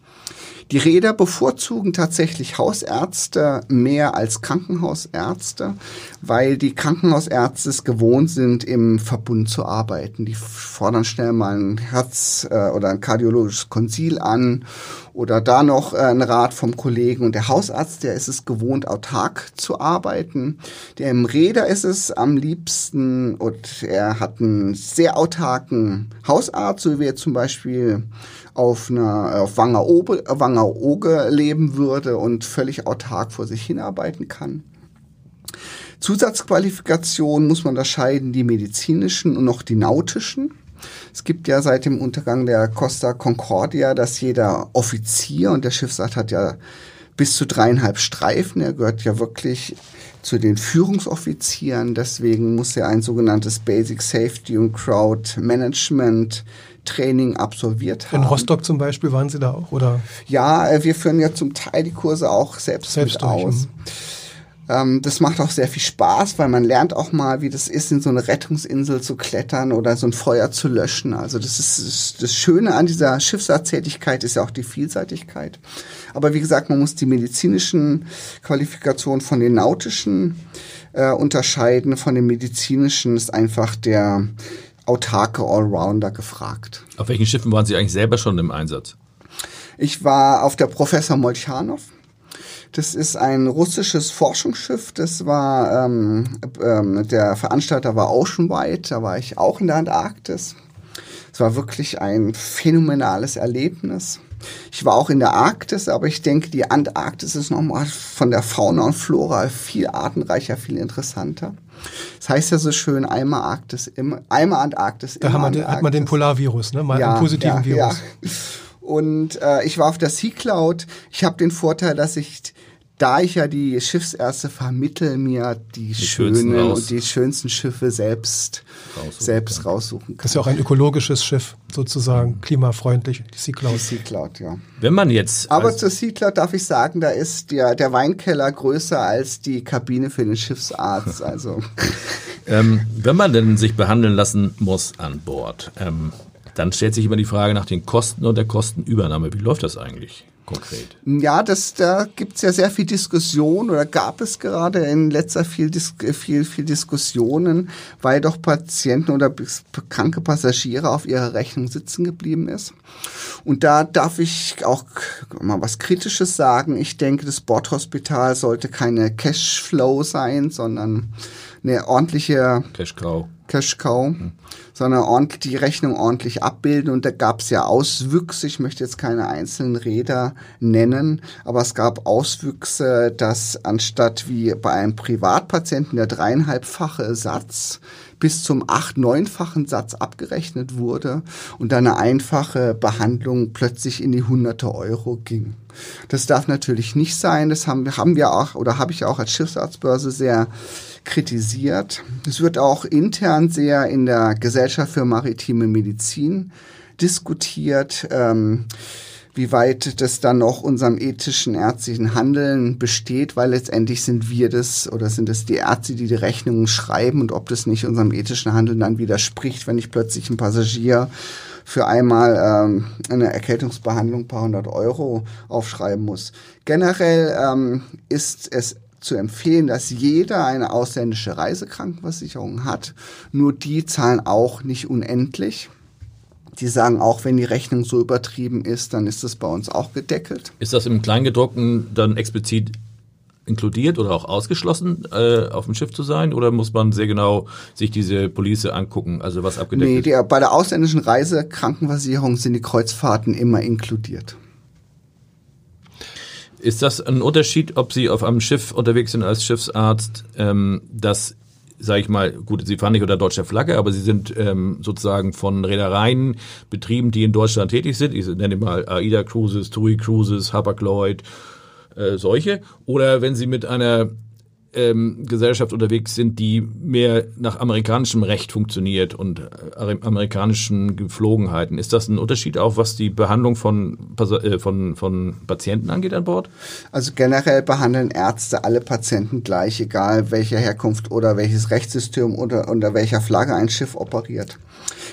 Die Räder bevorzugen tatsächlich Hausärzte mehr als Krankenhausärzte, weil die Krankenhausärzte es gewohnt sind, im Verbund zu arbeiten. Die fordern schnell mal ein Herz- äh, oder ein kardiologisches Konzil an oder da noch äh, ein Rat vom Kollegen. Und der Hausarzt, der ist es gewohnt, autark zu arbeiten. Der im Räder ist es am liebsten und er hat einen sehr autarken Hausarzt, so wie wir zum Beispiel auf einer auf Wangerooge, Wangerooge leben würde und völlig autark vor sich hinarbeiten kann. Zusatzqualifikation muss man unterscheiden, die medizinischen und noch die nautischen. Es gibt ja seit dem Untergang der Costa Concordia, dass jeder Offizier und der Schiffsart hat ja bis zu dreieinhalb Streifen. Er gehört ja wirklich zu den Führungsoffizieren. Deswegen muss er ein sogenanntes Basic Safety und Crowd Management Training absolviert haben. In Rostock zum Beispiel waren Sie da auch, oder? Ja, äh, wir führen ja zum Teil die Kurse auch selbst, selbst mit aus. Ähm, das macht auch sehr viel Spaß, weil man lernt auch mal, wie das ist, in so eine Rettungsinsel zu klettern oder so ein Feuer zu löschen. Also das ist das Schöne an dieser Schiffsarzttätigkeit ist ja auch die Vielseitigkeit. Aber wie gesagt, man muss die medizinischen Qualifikationen von den nautischen äh, unterscheiden. Von den medizinischen ist einfach der autarke Allrounder gefragt. Auf welchen Schiffen waren Sie eigentlich selber schon im Einsatz? Ich war auf der Professor Molchanov. Das ist ein russisches Forschungsschiff. Das war ähm, ähm, der Veranstalter war Oceanwide. Da war ich auch in der Antarktis. Es war wirklich ein phänomenales Erlebnis. Ich war auch in der Arktis, aber ich denke, die Antarktis ist nochmal von der Fauna und Flora viel artenreicher, viel interessanter. Das heißt ja so schön, einmal Arktis, immer, einmal Antarktis, immer Da hat man, den, hat man den Polarvirus, ne? Mal ja, einen positiven ja, Virus. Ja. Und äh, ich war auf der Sea Cloud. Ich habe den Vorteil, dass ich da ich ja die Schiffsärzte vermittel, mir die, die schönen und die schönsten Schiffe selbst raussuchen selbst kann. raussuchen kann. Das ist ja auch ein ökologisches Schiff, sozusagen, klimafreundlich, die Sea Cloud. Die Sea Cloud, ja. Wenn man jetzt. Aber zur Sea Cloud darf ich sagen, da ist der, der Weinkeller größer als die Kabine für den Schiffsarzt. Also. ähm, wenn man denn sich behandeln lassen muss an Bord, ähm, dann stellt sich immer die Frage nach den Kosten und der Kostenübernahme. Wie läuft das eigentlich? Konkret? Ja, das, da gibt's ja sehr viel Diskussion oder gab es gerade in letzter viel, viel, viel Diskussionen, weil doch Patienten oder kranke Passagiere auf ihrer Rechnung sitzen geblieben ist. Und da darf ich auch mal was Kritisches sagen. Ich denke, das Bordhospital sollte keine Cashflow sein, sondern eine ordentliche Cash Cow. Cash Cow, mhm. sondern die Rechnung ordentlich abbilden. Und da gab es ja Auswüchse, ich möchte jetzt keine einzelnen Räder nennen, aber es gab Auswüchse, dass anstatt wie bei einem Privatpatienten der dreieinhalbfache Satz bis zum acht-, neunfachen Satz abgerechnet wurde und eine einfache Behandlung plötzlich in die hunderte Euro ging. Das darf natürlich nicht sein. Das haben, haben wir auch oder habe ich auch als Schiffsarztbörse sehr kritisiert. Es wird auch intern sehr in der Gesellschaft für maritime Medizin diskutiert. Ähm, wie weit das dann noch unserem ethischen ärztlichen Handeln besteht, weil letztendlich sind wir das oder sind es die Ärzte, die die Rechnungen schreiben und ob das nicht unserem ethischen Handeln dann widerspricht, wenn ich plötzlich ein Passagier für einmal ähm, eine Erkältungsbehandlung ein paar hundert Euro aufschreiben muss. Generell ähm, ist es zu empfehlen, dass jeder eine ausländische Reisekrankenversicherung hat. Nur die zahlen auch nicht unendlich. Die sagen auch, wenn die Rechnung so übertrieben ist, dann ist das bei uns auch gedeckelt. Ist das im Kleingedruckten dann explizit inkludiert oder auch ausgeschlossen, äh, auf dem Schiff zu sein? Oder muss man sehr genau sich diese Police angucken, also was abgedeckt nee, ist? Nee, bei der ausländischen Reisekrankenversicherung sind die Kreuzfahrten immer inkludiert. Ist das ein Unterschied, ob Sie auf einem Schiff unterwegs sind als Schiffsarzt, ähm, das sage ich mal, gut, Sie fahren nicht unter deutscher Flagge, aber Sie sind ähm, sozusagen von Reedereien betrieben, die in Deutschland tätig sind. Ich nenne mal AIDA Cruises, TUI Cruises, Hapag-Lloyd, äh, solche. Oder wenn Sie mit einer ähm, Gesellschaft unterwegs sind, die mehr nach amerikanischem Recht funktioniert und äh, amerikanischen Geflogenheiten. Ist das ein Unterschied auch, was die Behandlung von, äh, von, von Patienten angeht an Bord? Also generell behandeln Ärzte alle Patienten gleich, egal welcher Herkunft oder welches Rechtssystem oder unter welcher Flagge ein Schiff operiert.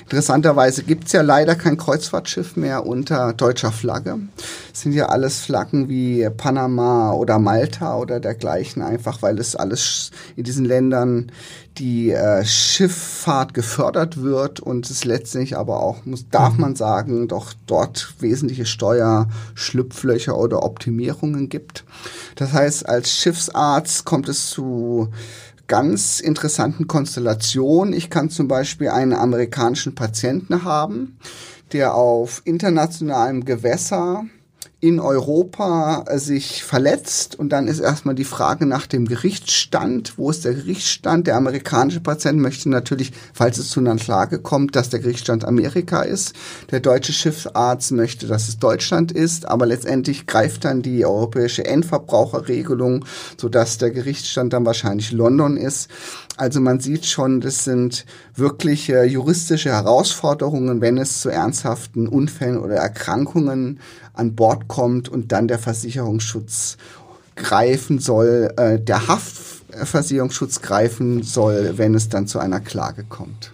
Interessanterweise gibt es ja leider kein Kreuzfahrtschiff mehr unter deutscher Flagge. Es sind ja alles Flaggen wie Panama oder Malta oder dergleichen, einfach weil es alles in diesen Ländern die äh, Schifffahrt gefördert wird und es letztlich aber auch, muss, darf mhm. man sagen, doch dort wesentliche Steuerschlupflöcher oder Optimierungen gibt. Das heißt, als Schiffsarzt kommt es zu ganz interessanten Konstellation. Ich kann zum Beispiel einen amerikanischen Patienten haben, der auf internationalem Gewässer in Europa äh, sich verletzt und dann ist erstmal die Frage nach dem Gerichtsstand. Wo ist der Gerichtsstand? Der amerikanische Patient möchte natürlich, falls es zu einer Klage kommt, dass der Gerichtsstand Amerika ist. Der deutsche Schiffsarzt möchte, dass es Deutschland ist, aber letztendlich greift dann die europäische Endverbraucherregelung, sodass der Gerichtsstand dann wahrscheinlich London ist. Also man sieht schon, das sind wirklich juristische Herausforderungen, wenn es zu ernsthaften Unfällen oder Erkrankungen an Bord kommt und dann der Versicherungsschutz greifen soll, äh, der Haftversicherungsschutz greifen soll, wenn es dann zu einer Klage kommt.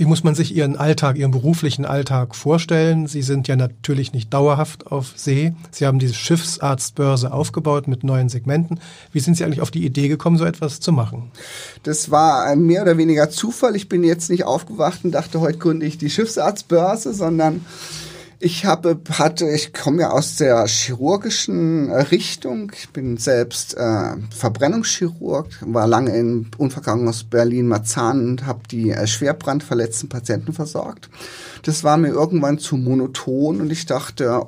Wie muss man sich Ihren Alltag, Ihren beruflichen Alltag vorstellen? Sie sind ja natürlich nicht dauerhaft auf See. Sie haben diese Schiffsarztbörse aufgebaut mit neuen Segmenten. Wie sind Sie eigentlich auf die Idee gekommen, so etwas zu machen? Das war mehr oder weniger Zufall. Ich bin jetzt nicht aufgewacht und dachte, heute gründe ich die Schiffsarztbörse, sondern ich habe, hatte, ich komme ja aus der chirurgischen äh, Richtung. Ich bin selbst äh, Verbrennungschirurg, war lange im Unfallkrankenhaus Berlin-Marzahn und habe die äh, schwerbrandverletzten Patienten versorgt. Das war mir irgendwann zu monoton und ich dachte,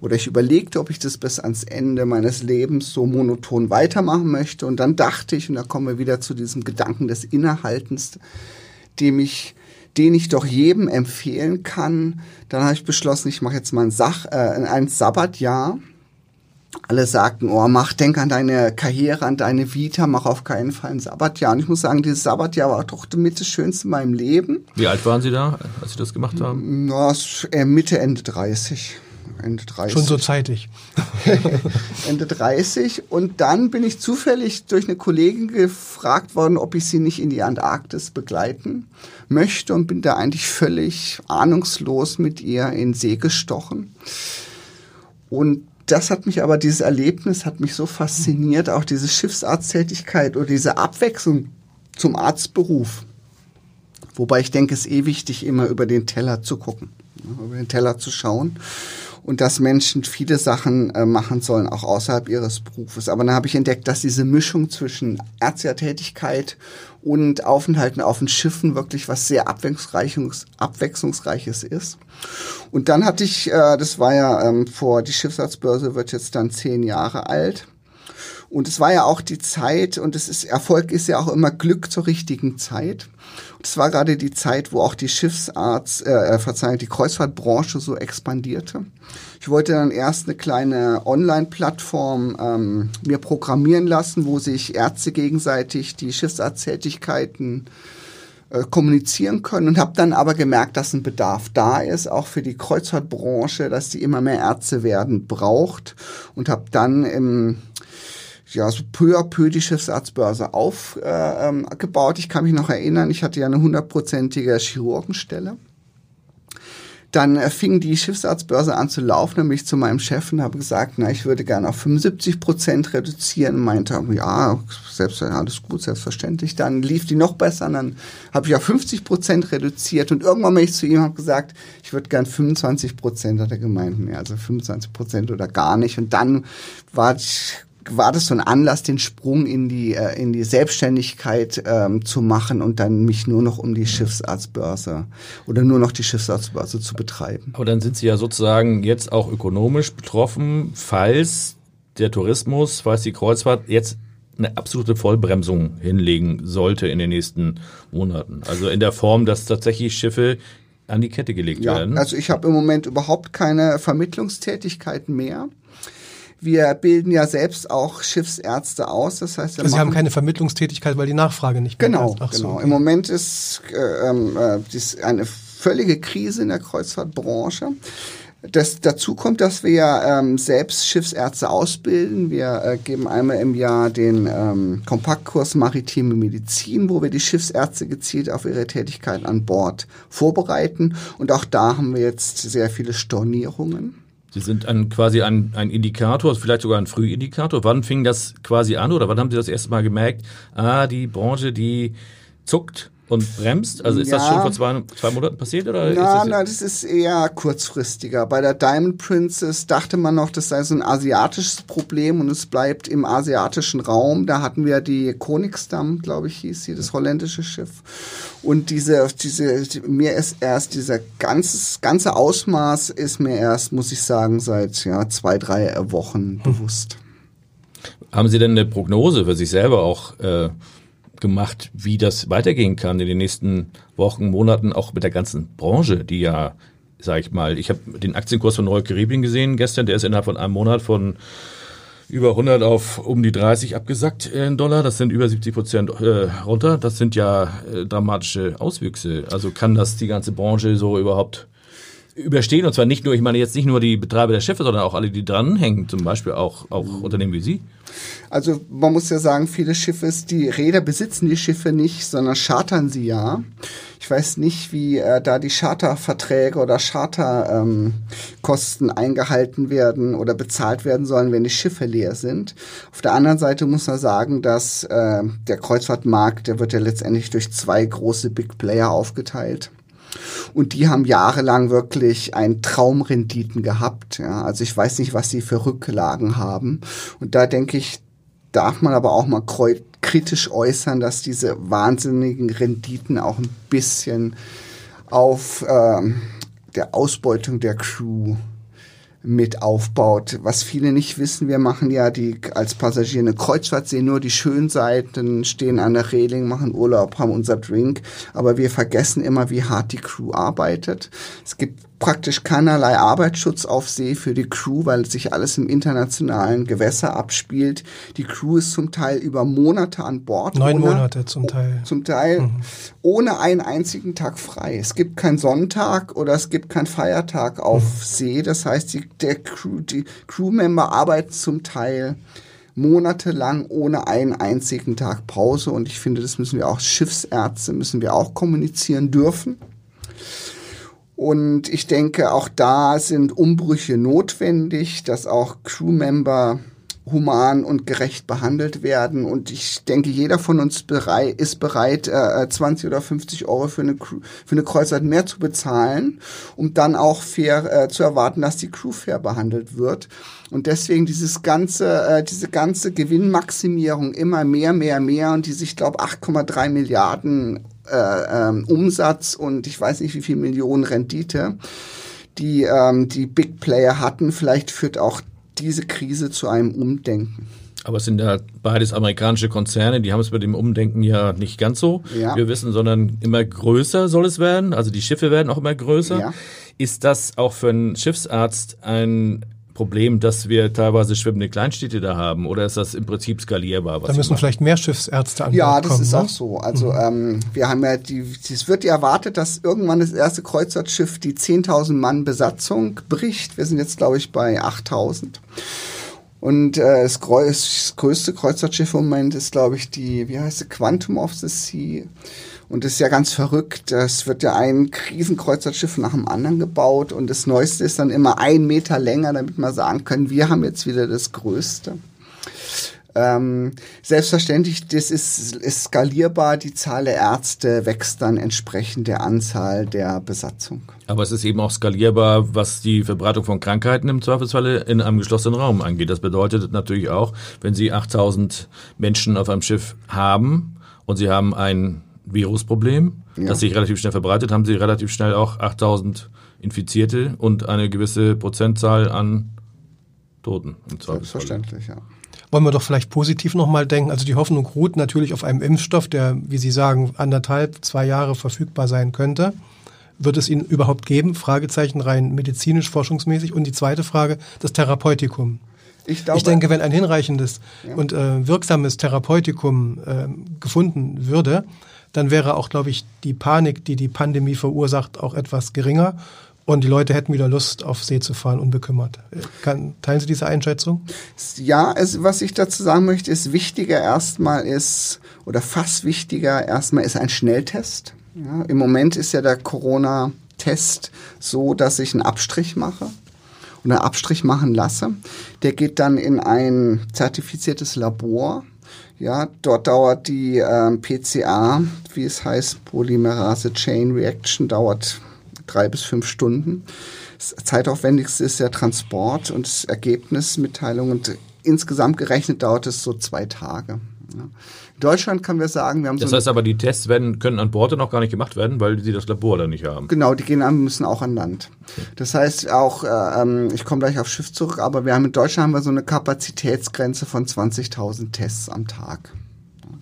oder ich überlegte, ob ich das bis ans Ende meines Lebens so monoton weitermachen möchte. Und dann dachte ich, und da kommen wir wieder zu diesem Gedanken des Innehaltens, dem ich den ich doch jedem empfehlen kann. Dann habe ich beschlossen, ich mache jetzt mal ein, Sach, äh, ein Sabbatjahr. Alle sagten, oh, mach, denk an deine Karriere, an deine Vita, mach auf keinen Fall ein Sabbatjahr. Und ich muss sagen, dieses Sabbatjahr war doch mit das Schönste in meinem Leben. Wie alt waren Sie da, als Sie das gemacht haben? Na, äh, Mitte, Ende 30. Ende 30. Schon so zeitig. Ende 30. Und dann bin ich zufällig durch eine Kollegin gefragt worden, ob ich sie nicht in die Antarktis begleiten möchte und bin da eigentlich völlig ahnungslos mit ihr in See gestochen. Und das hat mich aber, dieses Erlebnis hat mich so fasziniert, auch diese Schiffsarzttätigkeit oder diese Abwechslung zum Arztberuf. Wobei ich denke, es ist eh wichtig, immer über den Teller zu gucken, über den Teller zu schauen und dass Menschen viele Sachen äh, machen sollen, auch außerhalb ihres Berufes. Aber dann habe ich entdeckt, dass diese Mischung zwischen Ärztetätigkeit und Aufenthalten auf den Schiffen wirklich was sehr abwechslungsreiches, abwechslungsreiches ist. Und dann hatte ich, äh, das war ja ähm, vor, die Schiffsarztbörse wird jetzt dann zehn Jahre alt. Und es war ja auch die Zeit, und es ist, Erfolg ist ja auch immer Glück zur richtigen Zeit. Es war gerade die Zeit, wo auch die Schiffsarzt, äh, äh, Verzeihung, die Kreuzfahrtbranche so expandierte. Ich wollte dann erst eine kleine Online-Plattform ähm, mir programmieren lassen, wo sich Ärzte gegenseitig die Schiffsarzttätigkeiten äh, kommunizieren können und habe dann aber gemerkt, dass ein Bedarf da ist, auch für die Kreuzfahrtbranche, dass die immer mehr Ärzte werden braucht und habe dann im ja, so peu à peu die Schiffsarztbörse aufgebaut. Äh, ähm, ich kann mich noch erinnern, ich hatte ja eine hundertprozentige Chirurgenstelle. Dann äh, fing die Schiffsarztbörse an zu laufen, dann bin ich zu meinem Chef und habe gesagt, na, ich würde gerne auf 75 Prozent reduzieren. Und meinte, ja, selbst, alles gut, selbstverständlich. Dann lief die noch besser und dann habe ich auf 50 Prozent reduziert. Und irgendwann bin ich zu ihm habe gesagt, ich würde gern 25 Prozent, hat er gemeint, nee, also 25 Prozent oder gar nicht. Und dann war ich war das so ein Anlass, den Sprung in die, äh, in die Selbstständigkeit ähm, zu machen und dann mich nur noch um die Schiffsarztbörse oder nur noch die Schiffsarztbörse zu betreiben. Aber dann sind Sie ja sozusagen jetzt auch ökonomisch betroffen, falls der Tourismus, falls die Kreuzfahrt jetzt eine absolute Vollbremsung hinlegen sollte in den nächsten Monaten. Also in der Form, dass tatsächlich Schiffe an die Kette gelegt ja, werden. Also ich habe im Moment überhaupt keine Vermittlungstätigkeiten mehr. Wir bilden ja selbst auch Schiffsärzte aus. Das heißt, wir also Sie haben keine Vermittlungstätigkeit, weil die Nachfrage nicht mehr genau, ist. Genau, genau. Im Moment ist äh, ähm, äh, eine völlige Krise in der Kreuzfahrtbranche. Das, dazu kommt, dass wir ja ähm, selbst Schiffsärzte ausbilden. Wir äh, geben einmal im Jahr den ähm, Kompaktkurs Maritime Medizin, wo wir die Schiffsärzte gezielt auf ihre Tätigkeit an Bord vorbereiten. Und auch da haben wir jetzt sehr viele Stornierungen. Sie sind ein, quasi ein, ein Indikator, vielleicht sogar ein Frühindikator. Wann fing das quasi an oder wann haben Sie das erste Mal gemerkt, ah, die Branche, die zuckt und bremst? Also ist ja. das schon vor zwei, zwei Monaten passiert? Oder na, das na, das ist eher kurzfristiger. Bei der Diamond Princess dachte man noch, das sei so ein asiatisches Problem und es bleibt im asiatischen Raum. Da hatten wir die Koningsdam, glaube ich, hieß sie, das holländische Schiff. Und diese, diese, mir ist erst dieser ganze, ganze Ausmaß ist mir erst, muss ich sagen, seit ja, zwei, drei Wochen hm. bewusst. Haben Sie denn eine Prognose für sich selber auch äh, gemacht, wie das weitergehen kann in den nächsten Wochen, Monaten, auch mit der ganzen Branche, die ja, sag ich mal, ich habe den Aktienkurs von Royal Caribbean gesehen gestern, der ist innerhalb von einem Monat von über 100 auf um die 30 abgesackt in Dollar. Das sind über 70 Prozent äh, runter. Das sind ja äh, dramatische Auswüchse. Also kann das die ganze Branche so überhaupt überstehen? Und zwar nicht nur, ich meine jetzt nicht nur die Betreiber der Schiffe, sondern auch alle, die dranhängen, zum Beispiel auch, auch Unternehmen wie Sie. Also man muss ja sagen, viele Schiffe, die Räder besitzen die Schiffe nicht, sondern chartern sie ja. Ich weiß nicht, wie äh, da die Charterverträge oder Charterkosten ähm, eingehalten werden oder bezahlt werden sollen, wenn die Schiffe leer sind. Auf der anderen Seite muss man sagen, dass äh, der Kreuzfahrtmarkt, der wird ja letztendlich durch zwei große Big Player aufgeteilt. Und die haben jahrelang wirklich ein Traumrenditen gehabt. Ja. Also ich weiß nicht, was sie für Rücklagen haben. Und da denke ich, darf man aber auch mal kritisch äußern, dass diese wahnsinnigen Renditen auch ein bisschen auf ähm, der Ausbeutung der Crew mit aufbaut. Was viele nicht wissen, wir machen ja die als Passagier eine Kreuzfahrt, sehen nur die schönen Seiten, stehen an der Reling, machen Urlaub, haben unser Drink, aber wir vergessen immer, wie hart die Crew arbeitet. Es gibt praktisch keinerlei Arbeitsschutz auf See für die Crew, weil sich alles im internationalen Gewässer abspielt. Die Crew ist zum Teil über Monate an Bord. Neun ohne, Monate zum Teil. Zum Teil mhm. ohne einen einzigen Tag frei. Es gibt keinen Sonntag oder es gibt keinen Feiertag auf mhm. See. Das heißt, die, der Crew, die Crewmember arbeiten zum Teil monatelang ohne einen einzigen Tag Pause. Und ich finde, das müssen wir auch Schiffsärzte, müssen wir auch kommunizieren dürfen. Und ich denke, auch da sind Umbrüche notwendig, dass auch Crewmember human und gerecht behandelt werden. Und ich denke, jeder von uns bereit, ist bereit, äh, 20 oder 50 Euro für eine, Crew, für eine Kreuzfahrt mehr zu bezahlen, um dann auch fair äh, zu erwarten, dass die Crew fair behandelt wird. Und deswegen dieses ganze, äh, diese ganze Gewinnmaximierung immer mehr, mehr, mehr und diese, ich glaube, 8,3 Milliarden äh, ähm, Umsatz und ich weiß nicht wie viel Millionen Rendite, die ähm, die Big Player hatten, vielleicht führt auch diese Krise zu einem Umdenken. Aber es sind ja beides amerikanische Konzerne, die haben es mit dem Umdenken ja nicht ganz so, ja. wir wissen, sondern immer größer soll es werden. Also die Schiffe werden auch immer größer. Ja. Ist das auch für einen Schiffsarzt ein Problem, dass wir teilweise schwimmende Kleinstädte da haben? Oder ist das im Prinzip skalierbar? da müssen vielleicht mehr Schiffsärzte an Ja, das kommen, ist ne? auch so. Also mhm. ähm, wir haben ja die, es wird ja erwartet, dass irgendwann das erste Kreuzfahrtschiff die 10.000 Mann Besatzung bricht. Wir sind jetzt, glaube ich, bei 8.000. Und äh, das, das größte Kreuzfahrtschiff im Moment ist, glaube ich, die, wie heißt sie, Quantum of the Sea. Und das ist ja ganz verrückt. Es wird ja ein Krisenkreuzfahrtschiff nach dem anderen gebaut und das Neueste ist dann immer ein Meter länger, damit wir sagen können, wir haben jetzt wieder das Größte. Ähm, selbstverständlich, das ist, ist skalierbar. Die Zahl der Ärzte wächst dann entsprechend der Anzahl der Besatzung. Aber es ist eben auch skalierbar, was die Verbreitung von Krankheiten im Zweifelsfalle in einem geschlossenen Raum angeht. Das bedeutet natürlich auch, wenn Sie 8000 Menschen auf einem Schiff haben und Sie haben ein Virusproblem, ja. das sich relativ schnell verbreitet, haben sie relativ schnell auch 8000 Infizierte und eine gewisse Prozentzahl an Toten. Selbstverständlich, ja. Wollen wir doch vielleicht positiv nochmal denken. Also die Hoffnung ruht natürlich auf einem Impfstoff, der, wie Sie sagen, anderthalb, zwei Jahre verfügbar sein könnte. Wird es ihn überhaupt geben? Fragezeichen rein medizinisch, forschungsmäßig. Und die zweite Frage, das Therapeutikum. Ich, glaube, ich denke, wenn ein hinreichendes ja. und äh, wirksames Therapeutikum äh, gefunden würde, dann wäre auch, glaube ich, die Panik, die die Pandemie verursacht, auch etwas geringer. Und die Leute hätten wieder Lust, auf See zu fahren, unbekümmert. Kann, teilen Sie diese Einschätzung? Ja, es, was ich dazu sagen möchte, ist wichtiger erstmal ist, oder fast wichtiger erstmal ist ein Schnelltest. Ja, Im Moment ist ja der Corona-Test so, dass ich einen Abstrich mache und einen Abstrich machen lasse. Der geht dann in ein zertifiziertes Labor ja, dort dauert die ähm, PCA, wie es heißt, Polymerase Chain Reaction, dauert drei bis fünf Stunden. Das zeitaufwendigste ist der Transport und das Ergebnismitteilung und insgesamt gerechnet dauert es so zwei Tage. Ja. Deutschland können wir sagen, wir haben das so heißt aber, die Tests werden, können an Bord noch gar nicht gemacht werden, weil sie das Labor da nicht haben. Genau, die gehen an, müssen auch an Land. Das heißt auch, äh, ähm, ich komme gleich auf Schiff zurück, aber wir haben in Deutschland haben wir so eine Kapazitätsgrenze von 20.000 Tests am Tag.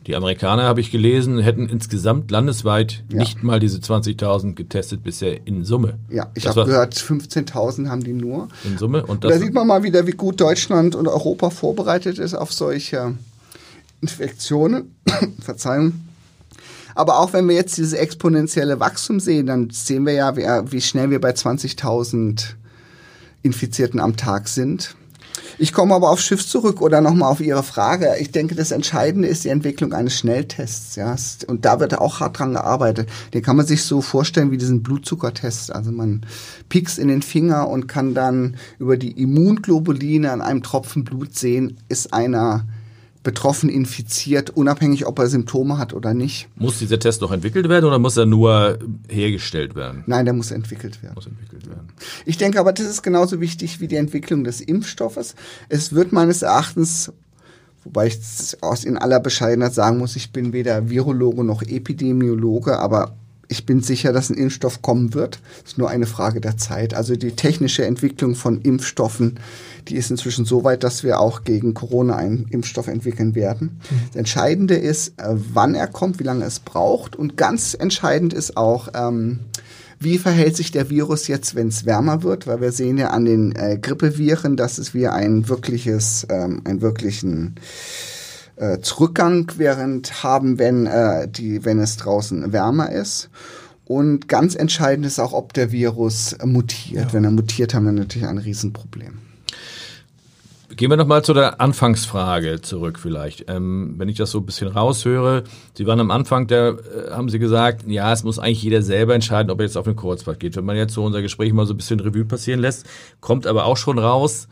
Die Amerikaner, habe ich gelesen, hätten insgesamt landesweit ja. nicht mal diese 20.000 getestet bisher in Summe. Ja, ich habe gehört, 15.000 haben die nur. In Summe. Und da sieht man mal wieder, wie gut Deutschland und Europa vorbereitet ist auf solche Infektionen. Verzeihung. Aber auch wenn wir jetzt dieses exponentielle Wachstum sehen, dann sehen wir ja, wie, wie schnell wir bei 20.000 Infizierten am Tag sind. Ich komme aber aufs Schiff zurück oder nochmal auf Ihre Frage. Ich denke, das Entscheidende ist die Entwicklung eines Schnelltests. Ja? Und da wird auch hart dran gearbeitet. Den kann man sich so vorstellen wie diesen Blutzuckertest. Also man piekst in den Finger und kann dann über die Immunglobuline an einem Tropfen Blut sehen, ist einer betroffen infiziert, unabhängig ob er Symptome hat oder nicht. Muss dieser Test noch entwickelt werden oder muss er nur hergestellt werden? Nein, der muss entwickelt werden. Muss entwickelt werden. Ich denke aber, das ist genauso wichtig wie die Entwicklung des Impfstoffes. Es wird meines Erachtens Wobei ich aus in aller Bescheidenheit sagen muss, ich bin weder Virologe noch Epidemiologe, aber ich bin sicher, dass ein Impfstoff kommen wird. Es ist nur eine Frage der Zeit. Also die technische Entwicklung von Impfstoffen, die ist inzwischen so weit, dass wir auch gegen Corona einen Impfstoff entwickeln werden. Mhm. Das Entscheidende ist, äh, wann er kommt, wie lange es braucht. Und ganz entscheidend ist auch, ähm, wie verhält sich der Virus jetzt, wenn es wärmer wird? Weil wir sehen ja an den äh, Grippeviren, dass es wir ein wirkliches, ähm, einen wirklichen äh, Zurückgang während haben, wenn, äh, die, wenn es draußen wärmer ist. Und ganz entscheidend ist auch, ob der Virus mutiert. Ja. Wenn er mutiert, haben wir natürlich ein Riesenproblem. Gehen wir nochmal zu der Anfangsfrage zurück vielleicht. Ähm, wenn ich das so ein bisschen raushöre, Sie waren am Anfang, da äh, haben Sie gesagt, ja, es muss eigentlich jeder selber entscheiden, ob er jetzt auf den Kreuzfahrt geht. Wenn man jetzt so unser Gespräch mal so ein bisschen Revue passieren lässt, kommt aber auch schon raus,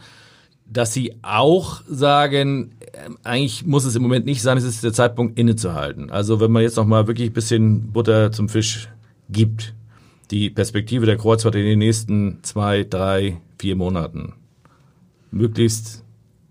dass Sie auch sagen, äh, eigentlich muss es im Moment nicht sein, es ist der Zeitpunkt innezuhalten. Also wenn man jetzt nochmal wirklich ein bisschen Butter zum Fisch gibt, die Perspektive der Kreuzfahrt in den nächsten zwei, drei, vier Monaten. Möglichst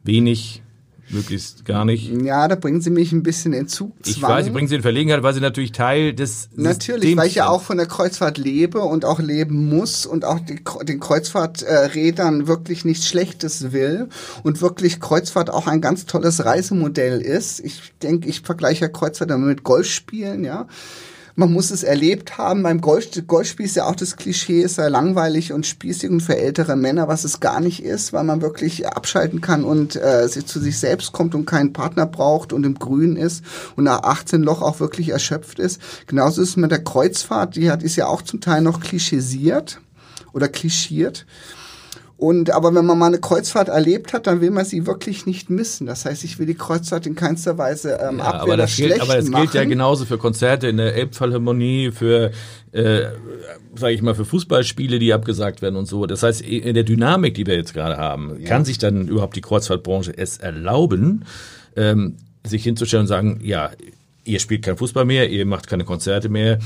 wenig, möglichst gar nicht. Ja, da bringen Sie mich ein bisschen in Zugzwang. Ich weiß, Sie bringen Sie in Verlegenheit, weil Sie natürlich Teil des Natürlich, Systems weil ich ja auch von der Kreuzfahrt lebe und auch leben muss und auch die, den Kreuzfahrträdern wirklich nichts Schlechtes will und wirklich Kreuzfahrt auch ein ganz tolles Reisemodell ist. Ich denke, ich vergleiche ja Kreuzfahrt immer mit Golfspielen, ja. Man muss es erlebt haben. Beim Golf, Golfspiel ist ja auch das Klischee, es sei langweilig und spießig und für ältere Männer, was es gar nicht ist, weil man wirklich abschalten kann und äh, zu sich selbst kommt und keinen Partner braucht und im Grün ist und nach 18 Loch auch wirklich erschöpft ist. Genauso ist es mit der Kreuzfahrt, die hat, ist ja auch zum Teil noch klischisiert oder klischiert. Und aber wenn man mal eine Kreuzfahrt erlebt hat, dann will man sie wirklich nicht missen. Das heißt, ich will die Kreuzfahrt in keinster Weise ähm, Ja, abwehren aber das, gilt, aber das gilt ja genauso für Konzerte in der Elbphilharmonie, für, äh, sage ich mal, für Fußballspiele, die abgesagt werden und so. Das heißt, in der Dynamik, die wir jetzt gerade haben, kann sich dann überhaupt die Kreuzfahrtbranche es erlauben, ähm, sich hinzustellen und sagen, ja, ihr spielt kein Fußball mehr, ihr macht keine Konzerte mehr,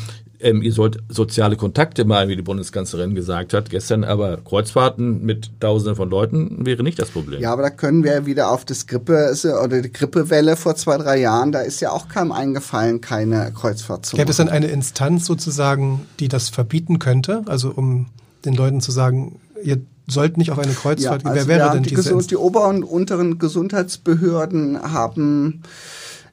ähm, ihr sollt soziale Kontakte malen, wie die Bundeskanzlerin gesagt hat gestern, aber Kreuzfahrten mit Tausenden von Leuten wäre nicht das Problem. Ja, aber da können wir wieder auf das Grippe oder die Grippewelle vor zwei, drei Jahren, da ist ja auch keinem eingefallen, keine Kreuzfahrt zu Gäbe es machen. dann eine Instanz sozusagen, die das verbieten könnte? Also um den Leuten zu sagen, ihr sollt nicht auf eine Kreuzfahrt gehen. Wer wäre ja, denn die, diese Gesund, Instanz? die Ober- und unteren Gesundheitsbehörden haben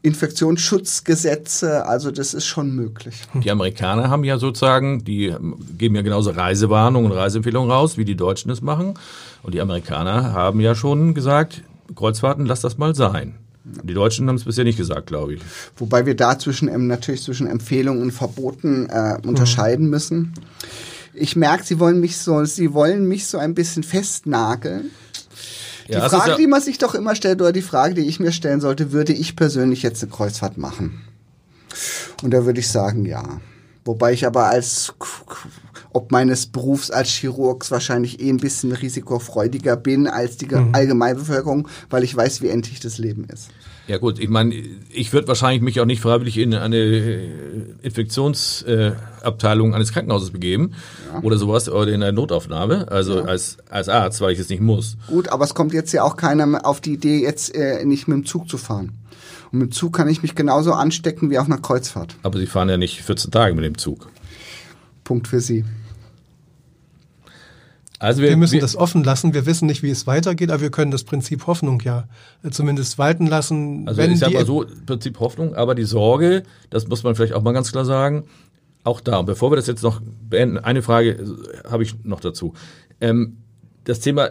Infektionsschutzgesetze, also das ist schon möglich. Die Amerikaner haben ja sozusagen, die ähm, geben ja genauso Reisewarnungen und Reiseempfehlungen raus, wie die Deutschen es machen. Und die Amerikaner haben ja schon gesagt, Kreuzfahrten, lass das mal sein. Die Deutschen haben es bisher nicht gesagt, glaube ich. Wobei wir da zwischen, ähm, natürlich zwischen Empfehlungen und Verboten äh, unterscheiden müssen. Ich merke, Sie wollen mich so, Sie wollen mich so ein bisschen festnageln. Die Ja, Frage, ja- die man sich doch immer stellt, oder die Frage, die ich mir stellen sollte, würde ich persönlich jetzt eine Kreuzfahrt machen? Und da würde ich sagen, ja. Wobei ich aber als, ob meines Berufs als Chirurgs wahrscheinlich eh ein bisschen risikofreudiger bin als die Mhm. Allgemeinbevölkerung, weil ich weiß, wie endlich das Leben ist. Ja gut, ich meine, ich würde wahrscheinlich mich auch nicht freiwillig in eine äh, Infektionsabteilung eines Krankenhauses begeben oder sowas oder in eine Notaufnahme, also als, als Arzt, weil ich es nicht muss. Gut, aber es kommt jetzt ja auch keiner auf die Idee, jetzt äh, nicht mit dem Zug zu fahren. Und mit dem Zug kann ich mich genauso anstecken wie auf einer Kreuzfahrt. Aber Sie fahren ja nicht 14 Tage mit dem Zug. Punkt für Sie. Also Wir müssen das offen lassen. Wir wissen nicht, wie es weitergeht, aber wir können das Prinzip Hoffnung ja äh, zumindest walten lassen. Also ich sag die mal so, Prinzip Hoffnung, aber die Sorge, das muss man vielleicht auch mal ganz klar sagen, auch da. Und bevor wir das jetzt noch beenden, eine Frage äh, habe ich noch dazu. Ähm, das Thema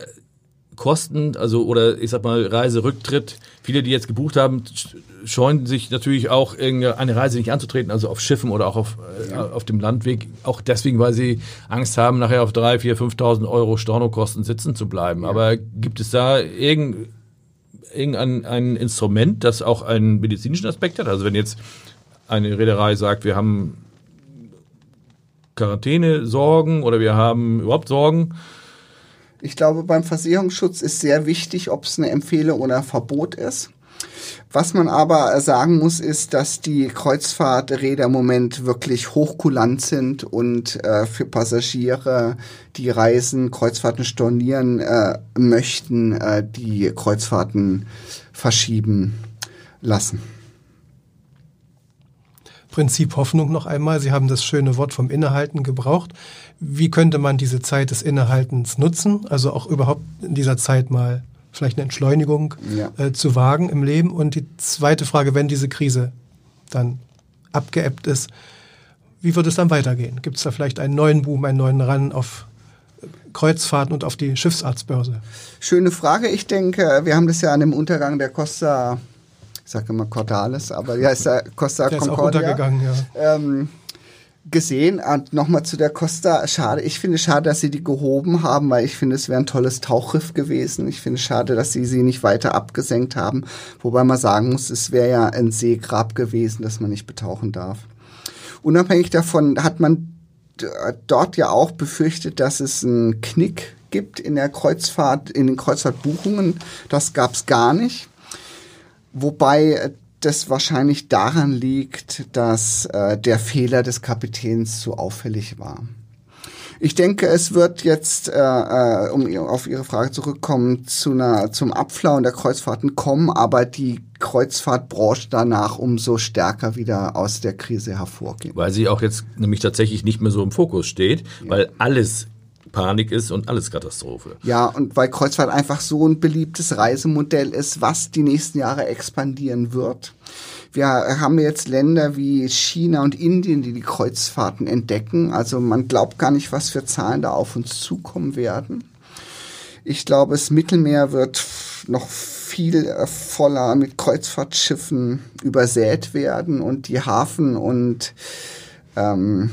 Kosten, also oder ich sag mal Reiserücktritt, viele, die jetzt gebucht haben, sch- scheuen sich natürlich auch irgendeine Reise nicht anzutreten, also auf Schiffen oder auch auf, äh, auf dem Landweg, auch deswegen, weil sie Angst haben, nachher auf drei, vier, 5.000 Euro Stornokosten sitzen zu bleiben. Aber gibt es da irgend, irgendein ein Instrument, das auch einen medizinischen Aspekt hat? Also wenn jetzt eine Reederei sagt, wir haben Quarantäne-Sorgen oder wir haben überhaupt Sorgen, Ich glaube, beim Versicherungsschutz ist sehr wichtig, ob es eine Empfehlung oder ein Verbot ist. Was man aber sagen muss, ist, dass die Kreuzfahrträder im Moment wirklich hochkulant sind und äh, für Passagiere, die Reisen, Kreuzfahrten stornieren äh, möchten, äh, die Kreuzfahrten verschieben lassen. Prinzip Hoffnung noch einmal. Sie haben das schöne Wort vom Innehalten gebraucht. Wie könnte man diese Zeit des Innehaltens nutzen? Also auch überhaupt in dieser Zeit mal vielleicht eine Entschleunigung Ja. äh, zu wagen im Leben. Und die zweite Frage, wenn diese Krise dann abgeebbt ist, wie wird es dann weitergehen? Gibt es da vielleicht einen neuen Boom, einen neuen Run auf Kreuzfahrten und auf die Schiffsarztbörse? Schöne Frage. Ich denke, wir haben das ja an dem Untergang der Costa, ich sage immer Cordalis, aber ja, ist ja Costa Der ist auch Concordia. untergegangen, ja. ähm, gesehen. Und nochmal zu der Costa. Schade. Ich finde schade, dass sie die gehoben haben, weil ich finde, es wäre ein tolles Tauchriff gewesen. Ich finde schade, dass sie sie nicht weiter abgesenkt haben. Wobei man sagen muss, es wäre ja ein Seegrab gewesen, das man nicht betauchen darf. Unabhängig davon hat man dort ja auch befürchtet, dass es einen Knick gibt in der Kreuzfahrt, in den Kreuzfahrtbuchungen. Das gab es gar nicht. Wobei das wahrscheinlich daran liegt, dass äh, der Fehler des Kapitäns zu auffällig war. Ich denke, es wird jetzt, äh, äh um auf Ihre Frage zurückkommen, zu einer, zum Abflauen der Kreuzfahrten kommen, aber die Kreuzfahrtbranche danach umso stärker wieder aus der Krise hervorgehen. Weil sie auch jetzt nämlich tatsächlich nicht mehr so im Fokus steht, ja. weil alles Panik ist und alles Katastrophe. Ja, und weil Kreuzfahrt einfach so ein beliebtes Reisemodell ist, was die nächsten Jahre expandieren wird. Wir haben jetzt Länder wie China und Indien, die die Kreuzfahrten entdecken. Also man glaubt gar nicht, was für Zahlen da auf uns zukommen werden. Ich glaube, das Mittelmeer wird noch viel äh, voller mit Kreuzfahrtschiffen übersät werden und die Hafen und ähm,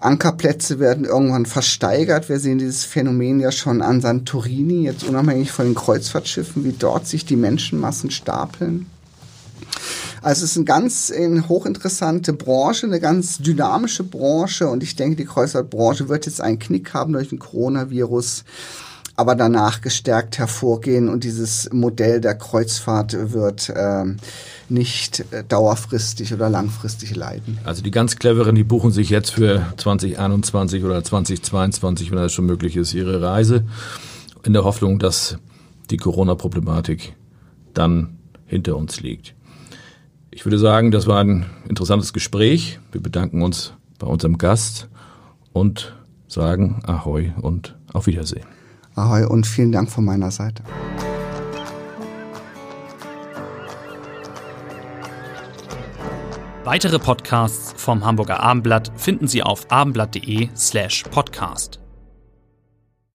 Ankerplätze werden irgendwann versteigert. Wir sehen dieses Phänomen ja schon an Santorini, jetzt unabhängig von den Kreuzfahrtschiffen, wie dort sich die Menschenmassen stapeln. Also es ist eine ganz eine hochinteressante Branche, eine ganz dynamische Branche und ich denke, die Kreuzfahrtbranche wird jetzt einen Knick haben durch den Coronavirus aber danach gestärkt hervorgehen und dieses Modell der Kreuzfahrt wird äh, nicht äh, dauerfristig oder langfristig leiden. Also die ganz cleveren, die buchen sich jetzt für 2021 oder 2022, wenn das schon möglich ist, ihre Reise in der Hoffnung, dass die Corona-Problematik dann hinter uns liegt. Ich würde sagen, das war ein interessantes Gespräch. Wir bedanken uns bei unserem Gast und sagen Ahoi und auf Wiedersehen. Ahoi und vielen Dank von meiner Seite. Weitere Podcasts vom Hamburger Abendblatt finden Sie auf abendblatt.de slash podcast.